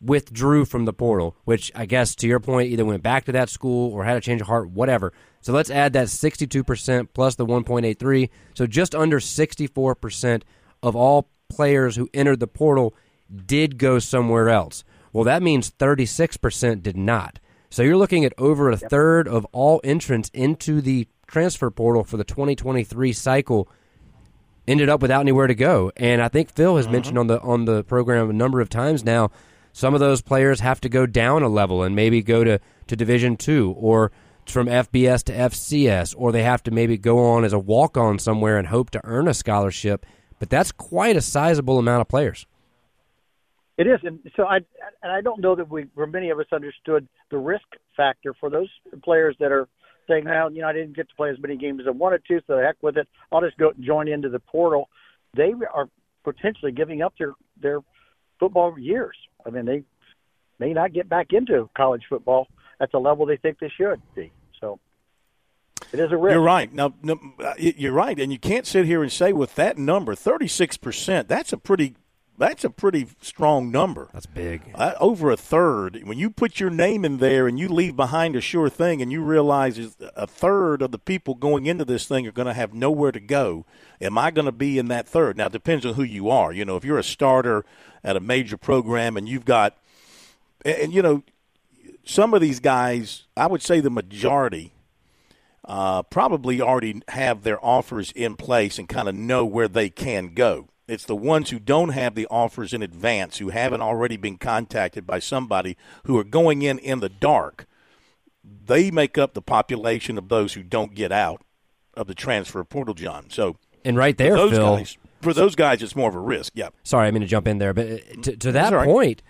withdrew from the portal, which I guess to your point either went back to that school or had a change of heart, whatever. So let's add that 62% plus the 1.83. So just under 64% of all players who entered the portal did go somewhere else. Well, that means 36% did not. So you're looking at over a third of all entrants into the transfer portal for the 2023 cycle ended up without anywhere to go. And I think Phil has mm-hmm. mentioned on the on the program a number of times now. Some of those players have to go down a level and maybe go to, to Division two or from FBS to FCS, or they have to maybe go on as a walk on somewhere and hope to earn a scholarship. But that's quite a sizable amount of players. It is, and so I and I don't know that we, or many of us, understood the risk factor for those players that are saying, "Well, you know, I didn't get to play as many games as I wanted to, so the heck with it. I'll just go join into the portal." They are potentially giving up their their football years. I mean, they may not get back into college football at the level they think they should be. So it is a risk. You're right. Now, no, uh, you're right, and you can't sit here and say with that number, 36 percent. That's a pretty. That's a pretty strong number. That's big. Uh, over a third. When you put your name in there and you leave behind a sure thing, and you realize a third of the people going into this thing are going to have nowhere to go. Am I going to be in that third? Now, it depends on who you are. You know, if you're a starter at a major program and you've got, and, and you know, some of these guys, I would say the majority, uh, probably already have their offers in place and kind of know where they can go. It's the ones who don't have the offers in advance, who haven't already been contacted by somebody, who are going in in the dark. They make up the population of those who don't get out of the transfer portal, John. So, and right there, for those Phil. Guys, for those guys, it's more of a risk. Yep. Sorry, I mean to jump in there, but uh, to, to that right. point,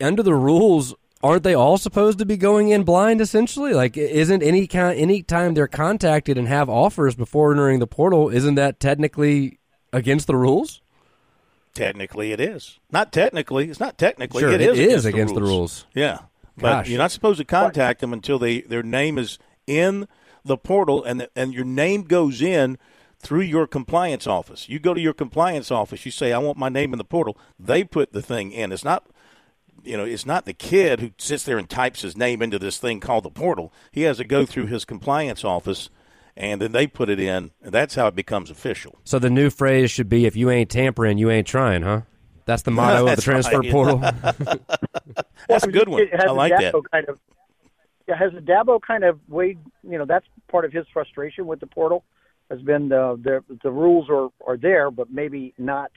under the rules, aren't they all supposed to be going in blind? Essentially, like isn't any kind any time they're contacted and have offers before entering the portal, isn't that technically against the rules? Technically, it is. Not technically. It's not technically. Sure, it it is, is against, against the, the rules. rules. Yeah, but Gosh. you're not supposed to contact them until they their name is in the portal, and the, and your name goes in through your compliance office. You go to your compliance office. You say, "I want my name in the portal." They put the thing in. It's not. You know, it's not the kid who sits there and types his name into this thing called the portal. He has to go through his compliance office, and then they put it in, and that's how it becomes official. So the new phrase should be: "If you ain't tampering, you ain't trying." Huh? That's the motto of the transfer right. portal. That's a good one. It has I like that. Dabo Kind of, yeah, has Dabo kind of weighed? You know, that's part of his frustration with the portal. Has been the the, the rules are are there, but maybe not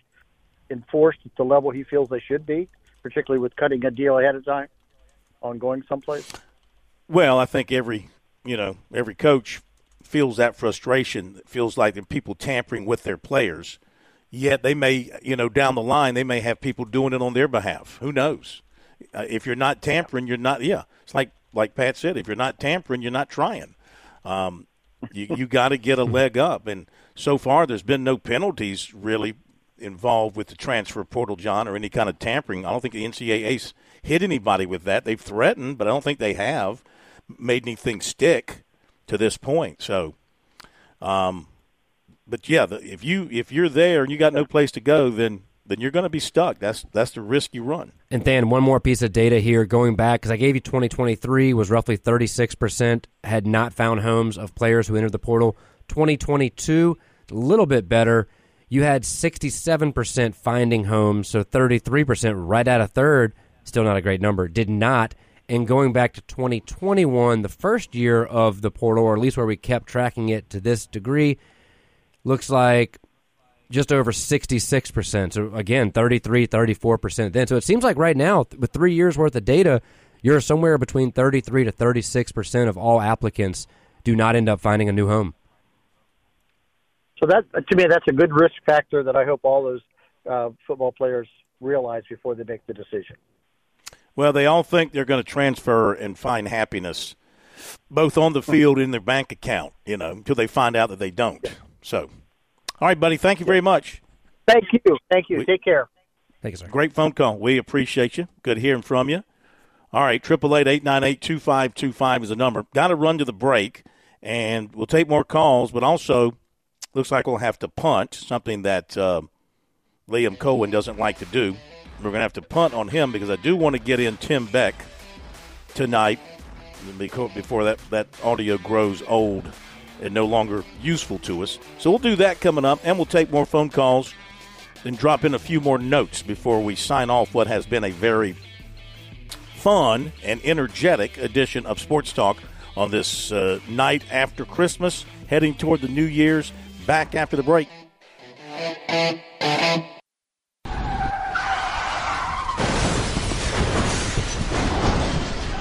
enforced at the level he feels they should be, particularly with cutting a deal ahead of time on going someplace. Well, I think every you know every coach feels that frustration. Feels like are people tampering with their players. Yet they may, you know, down the line they may have people doing it on their behalf. Who knows? Uh, if you're not tampering, you're not. Yeah, it's like like Pat said. If you're not tampering, you're not trying. Um, you you got to get a leg up, and so far there's been no penalties really involved with the transfer portal, John, or any kind of tampering. I don't think the NCAA's hit anybody with that. They've threatened, but I don't think they have made anything stick to this point. So, um, but yeah, the, if you if you're there and you got no place to go, then then you're going to be stuck. That's that's the risk you run. And Dan, one more piece of data here going back because I gave you 2023 was roughly 36% had not found homes of players who entered the portal. 2022, a little bit better. You had 67% finding homes, so 33%, right at a third. Still not a great number. Did not. And going back to 2021, the first year of the portal, or at least where we kept tracking it to this degree, looks like just over 66%. So again, 33, 34% then. So it seems like right now, with three years worth of data, you're somewhere between 33 to 36% of all applicants do not end up finding a new home. So that to me, that's a good risk factor that I hope all those uh, football players realize before they make the decision. Well, they all think they're going to transfer and find happiness, both on the field and in their bank account. You know, until they find out that they don't. So, all right, buddy. Thank you very much. Thank you. Thank you. Take care. Thank you, sir. Great phone call. We appreciate you. Good hearing from you. All right, triple eight eight nine eight two five two five is the number. Got to run to the break, and we'll take more calls. But also, looks like we'll have to punt something that uh, Liam Coen doesn't like to do. We're going to have to punt on him because I do want to get in Tim Beck tonight before that that audio grows old and no longer useful to us. So we'll do that coming up, and we'll take more phone calls and drop in a few more notes before we sign off what has been a very fun and energetic edition of Sports Talk on this uh, night after Christmas, heading toward the New Year's. Back after the break.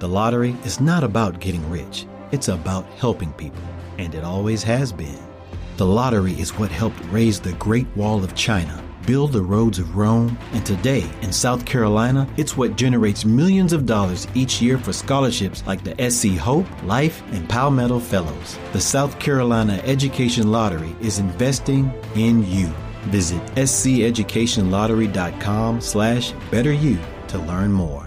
The lottery is not about getting rich, it's about helping people, and it always has been. The lottery is what helped raise the Great Wall of China, build the roads of Rome, and today in South Carolina, it's what generates millions of dollars each year for scholarships like the SC Hope, Life, and Palmetto Fellows. The South Carolina Education Lottery is investing in you. Visit sceducationlottery.com slash better you to learn more.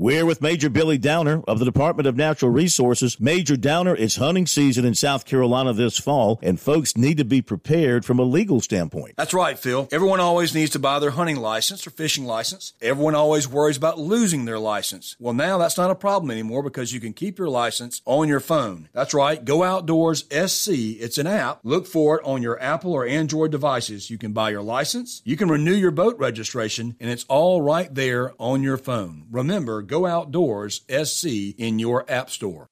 We're with Major Billy Downer of the Department of Natural Resources. Major Downer, it's hunting season in South Carolina this fall, and folks need to be prepared from a legal standpoint. That's right, Phil. Everyone always needs to buy their hunting license or fishing license. Everyone always worries about losing their license. Well, now that's not a problem anymore because you can keep your license on your phone. That's right. Go Outdoors SC. It's an app. Look for it on your Apple or Android devices. You can buy your license, you can renew your boat registration, and it's all right there on your phone. Remember, Go Outdoors SC in your App Store.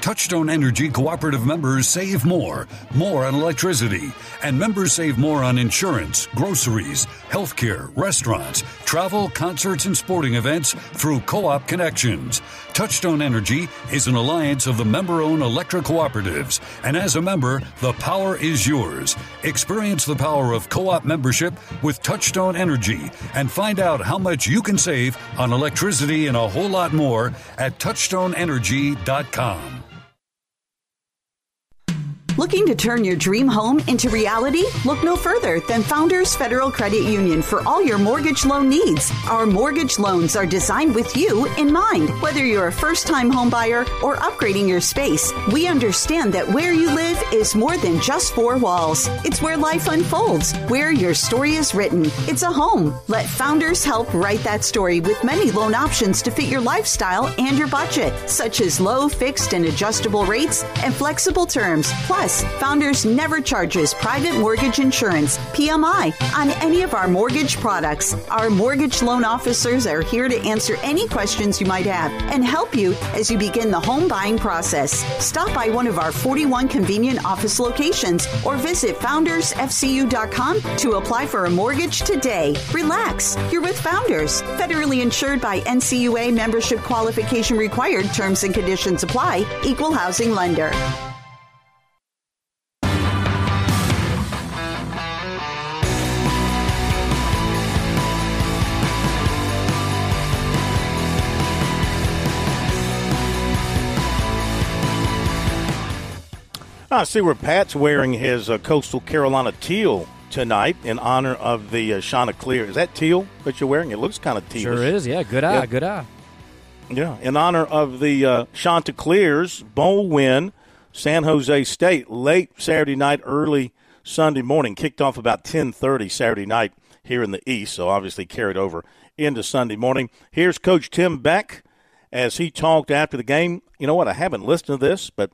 Touchstone Energy cooperative members save more, more on electricity, and members save more on insurance, groceries, healthcare, restaurants, travel, concerts, and sporting events through Co op Connections. Touchstone Energy is an alliance of the member owned electric cooperatives, and as a member, the power is yours. Experience the power of co op membership with Touchstone Energy and find out how much you can save on electricity and a whole lot more at touchstoneenergy.com. Looking to turn your dream home into reality? Look no further than Founders Federal Credit Union for all your mortgage loan needs. Our mortgage loans are designed with you in mind. Whether you're a first time homebuyer or upgrading your space, we understand that where you live is more than just four walls. It's where life unfolds, where your story is written. It's a home. Let Founders help write that story with many loan options to fit your lifestyle and your budget, such as low, fixed, and adjustable rates and flexible terms. Plus, Founders never charges private mortgage insurance, PMI, on any of our mortgage products. Our mortgage loan officers are here to answer any questions you might have and help you as you begin the home buying process. Stop by one of our 41 convenient office locations or visit foundersfcu.com to apply for a mortgage today. Relax, you're with Founders, federally insured by NCUA membership qualification required. Terms and conditions apply. Equal housing lender. I see where Pat's wearing his uh, Coastal Carolina teal tonight in honor of the uh, Clear. Is that teal that you're wearing? It looks kind of teal. Sure is. Yeah, good eye. Yeah. Good eye. Yeah, in honor of the uh, Chanticleers bowl win, San Jose State late Saturday night, early Sunday morning, kicked off about 10:30 Saturday night here in the East, so obviously carried over into Sunday morning. Here's Coach Tim Beck as he talked after the game. You know what? I haven't listened to this, but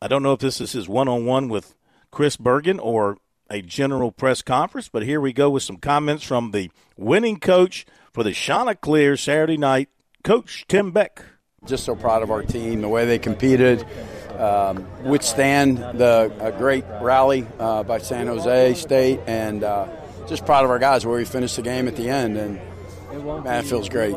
I don't know if this is his one-on-one with Chris Bergen or a general press conference, but here we go with some comments from the winning coach for the Chanticleer Saturday night, Coach Tim Beck. Just so proud of our team, the way they competed, um, withstand the great rally uh, by San Jose State, and uh, just proud of our guys where we finished the game at the end, and man, it feels great.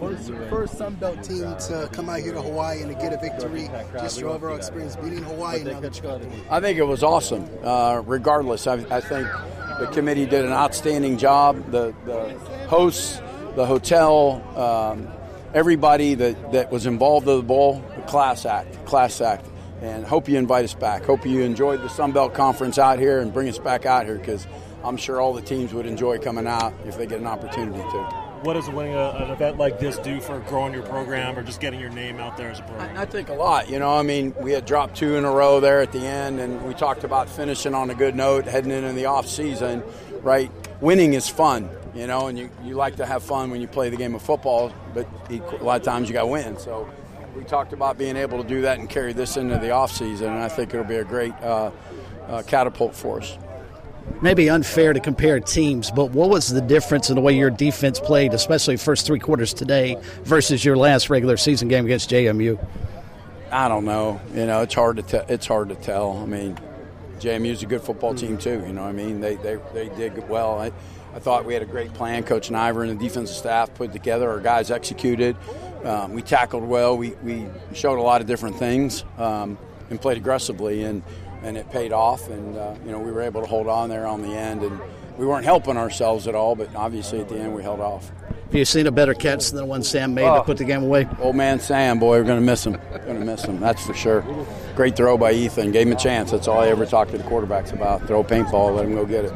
First, first Sun Belt team to come out here to Hawaii and to get a victory. Just your overall experience beating Hawaii now that you got the. I think it was awesome. Uh, regardless, I, I, think the committee did an outstanding job. The, the hosts, the hotel, um, everybody that, that was involved with the bowl, class act, class act. And hope you invite us back. Hope you enjoyed the Sun Belt Conference out here and bring us back out here because I'm sure all the teams would enjoy coming out if they get an opportunity to what does winning a, an event like this do for growing your program or just getting your name out there as a program? I, I think a lot. You know, I mean, we had dropped two in a row there at the end, and we talked about finishing on a good note heading into the off season. Right, winning is fun. You know, and you, you like to have fun when you play the game of football, but a lot of times you got to win. So we talked about being able to do that and carry this into the off season, and I think it'll be a great uh, uh, catapult for us maybe unfair to compare teams, but what was the difference in the way your defense played, especially first three quarters today, versus your last regular season game against JMU? I don't know. You know, it's hard to tell. It's hard to tell. I mean, JMU's a good football team too. You know, I mean, they they, they did well. I, I thought we had a great plan. Coach Niver and the defensive staff put together. Our guys executed. Um, we tackled well. We, we showed a lot of different things um, and played aggressively. And and it paid off. And uh, you know, we were able to hold on there on the end, and we weren't helping ourselves at all. But obviously, at the end, we held off. Have you seen a better catch than the one Sam made oh, to put the game away? Old man Sam, boy, we're going to miss him. Going to miss him, that's for sure. Great throw by Ethan. Gave him a chance. That's all I ever talk to the quarterbacks about. Throw a paintball, let him go get it.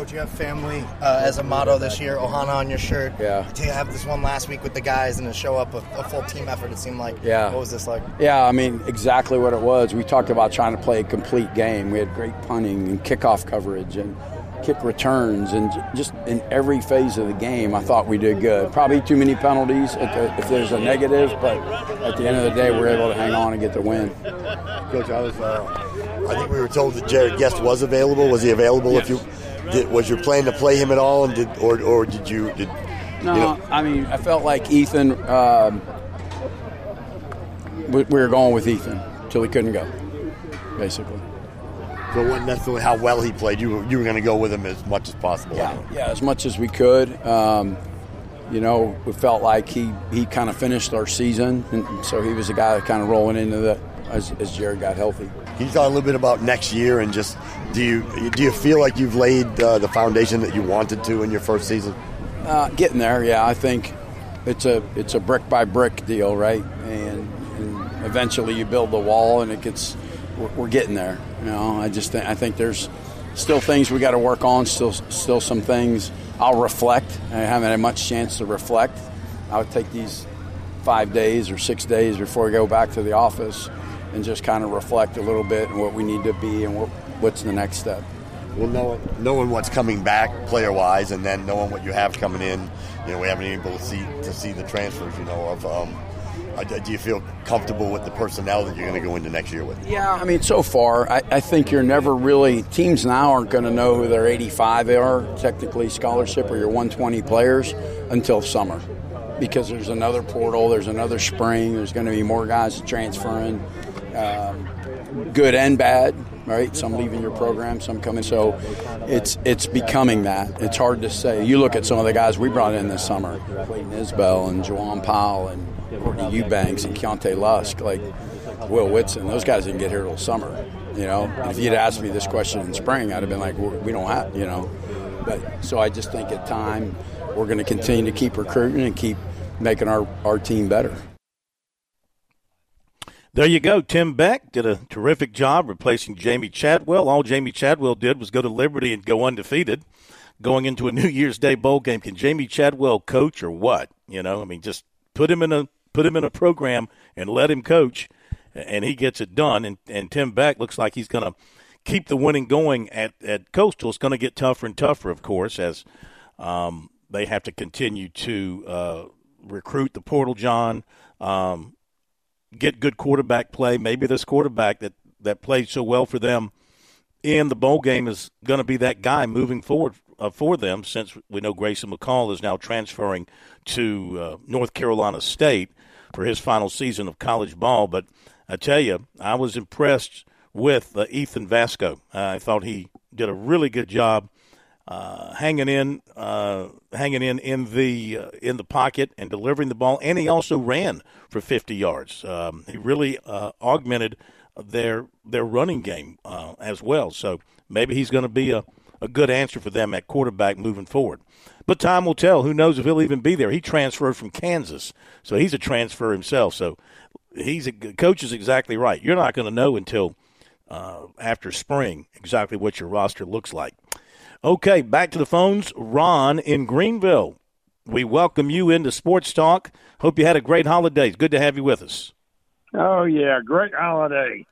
Coach, you have family uh, as a motto this year. Ohana on your shirt. Yeah. To have this one last week with the guys and to show up a, a full team effort, it seemed like. Yeah. What was this like? Yeah, I mean, exactly what it was. We talked about trying to play a complete game. We had great punting and kickoff coverage and kick returns and just in every phase of the game, I thought we did good. Probably too many penalties if, there- if there's a negative, but at the end of the day, we're able to hang on and get the win. Coach, I was. Uh, I think we were told that Jarrett Guest was available. Was he available? If you did, was your plan to play him at all, and did or or did you did? No, you know, I mean, I felt like Ethan. Um, we, we were going with Ethan till he couldn't go, basically. so it wasn't necessarily how well he played. You were, you were going to go with him as much as possible. Yeah, yeah, as much as we could. Um, you know, we felt like he, he kind of finished our season, and so he was a guy kind of rolling into the as, as Jared got healthy. Can you talk a little bit about next year and just do you do you feel like you've laid uh, the foundation that you wanted to in your first season? Uh, getting there, yeah. I think it's a it's a brick by brick deal, right? And, and eventually you build the wall, and it gets. We're, we're getting there. You know, I just think I think there's still things we got to work on. Still, still some things. I'll reflect. I haven't had much chance to reflect. I would take these five days or six days before we go back to the office and just kind of reflect a little bit on what we need to be and what, what's the next step. Well, knowing, knowing what's coming back player wise, and then knowing what you have coming in, you know, we haven't been able to see to see the transfers. You know, of um, do you feel comfortable with the personnel that you're going to go into next year with? Yeah, I mean, so far, I, I think you're never really. Teams now aren't going to know who their 85 are, technically scholarship or your 120 players, until summer. Because there's another portal, there's another spring, there's going to be more guys transferring, um, good and bad, right? Some leaving your program, some coming. So it's it's becoming that. It's hard to say. You look at some of the guys we brought in this summer Clayton Isbell and Jawan Powell and Courtney Eubanks and Keontae Lusk, like Will Whitson. Those guys didn't get here till summer. You know, if you'd asked me this question in spring, I'd have been like, we don't have, you know. But so I just think at time we're going to continue to keep recruiting and keep making our, our team better. There you go. Tim Beck did a terrific job replacing Jamey Chadwell. All Jamey Chadwell did was go to Liberty and go undefeated going into a New Year's Day bowl game. Can Jamey Chadwell coach or what? You know, I mean, just put him in a put him in a program and let him coach, and he gets it done. And and Tim Beck looks like he's going to keep the winning going at at Coastal. It's going to get tougher and tougher, of course, as um, they have to continue to uh, recruit the portal. John. Um, get good quarterback play. Maybe this quarterback that, that played so well for them in the bowl game is going to be that guy moving forward uh, for them since we know Grayson McCall is now transferring to uh, North Carolina State for his final season of college ball. But I tell you, I was impressed with uh, Ethan Vasko. I thought he did a really good job uh, hanging in, uh, hanging in in the uh, in the pocket and delivering the ball, and he also ran for 50 yards. Um, he really uh, augmented their their running game uh, as well. So maybe he's going to be a, a good answer for them at quarterback moving forward. But time will tell. Who knows if he'll even be there? He transferred from Kansas, so he's a transfer himself. So he's a coach is exactly right. You're not going to know until uh, after spring exactly what your roster looks like. Okay, back to the phones. Ron in Greenville. We welcome you into Sports Talk. Hope you had a great holidays. Good to have you with us. Oh yeah, great holiday.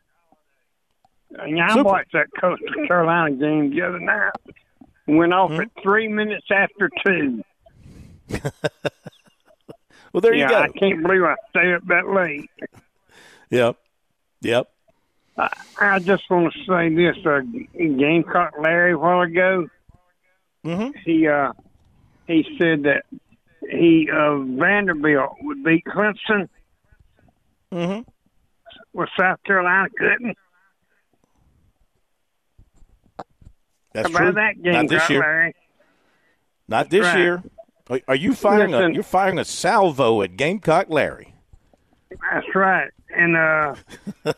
And I Super. watched that Coastal Carolina game the other night. Went off at three minutes after two. Well, there yeah, you go. I can't believe I stayed up that late. Yep. Yep. I, I just want to say this: uh, Gamecock Larry a while ago, mm-hmm. he uh, he said that he uh, Vanderbilt would beat Clemson. Mm-hmm. Well, South Carolina couldn't. That's How true. that game, Not this year. Larry? Not this Right. year. Are, you firing a you're firing a salvo at Gamecock Larry? That's right. And uh,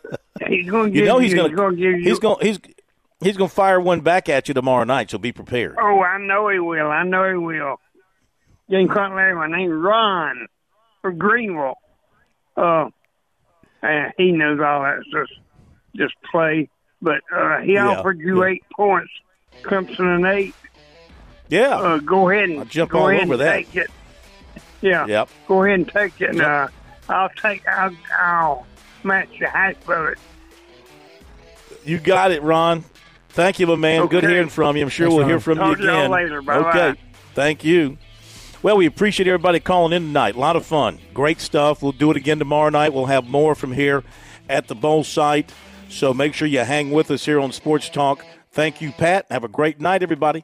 he's going to You give know you, going he's going to give you. he's going he's he's going to fire one back at you tomorrow night. So be prepared. Oh, I know he will. I know he will. Gamecock Larry, my name's Ron from Greenville. Uh, and he knows all that. Just, just play. But uh, he Yeah, offered you yeah. eight points, Clemson an eight. Yeah. Uh, go ahead and I'll jump go all ahead over and that. take it. Yeah. Yep. Go ahead and take it. And, uh, I'll take. I'll, I'll match the hash of it. You got it, Ron. Thank you, my man. Good hearing from you. I'm sure we'll hear from Talk you again. later. Bye-bye. Okay. Thank you. Well, we appreciate everybody calling in tonight. A lot of fun. Great stuff. We'll do it again tomorrow night. We'll have more from here at the Bowl site. So make sure you hang with us here on Sports Talk. Thank you, Pat. Have a great night, everybody.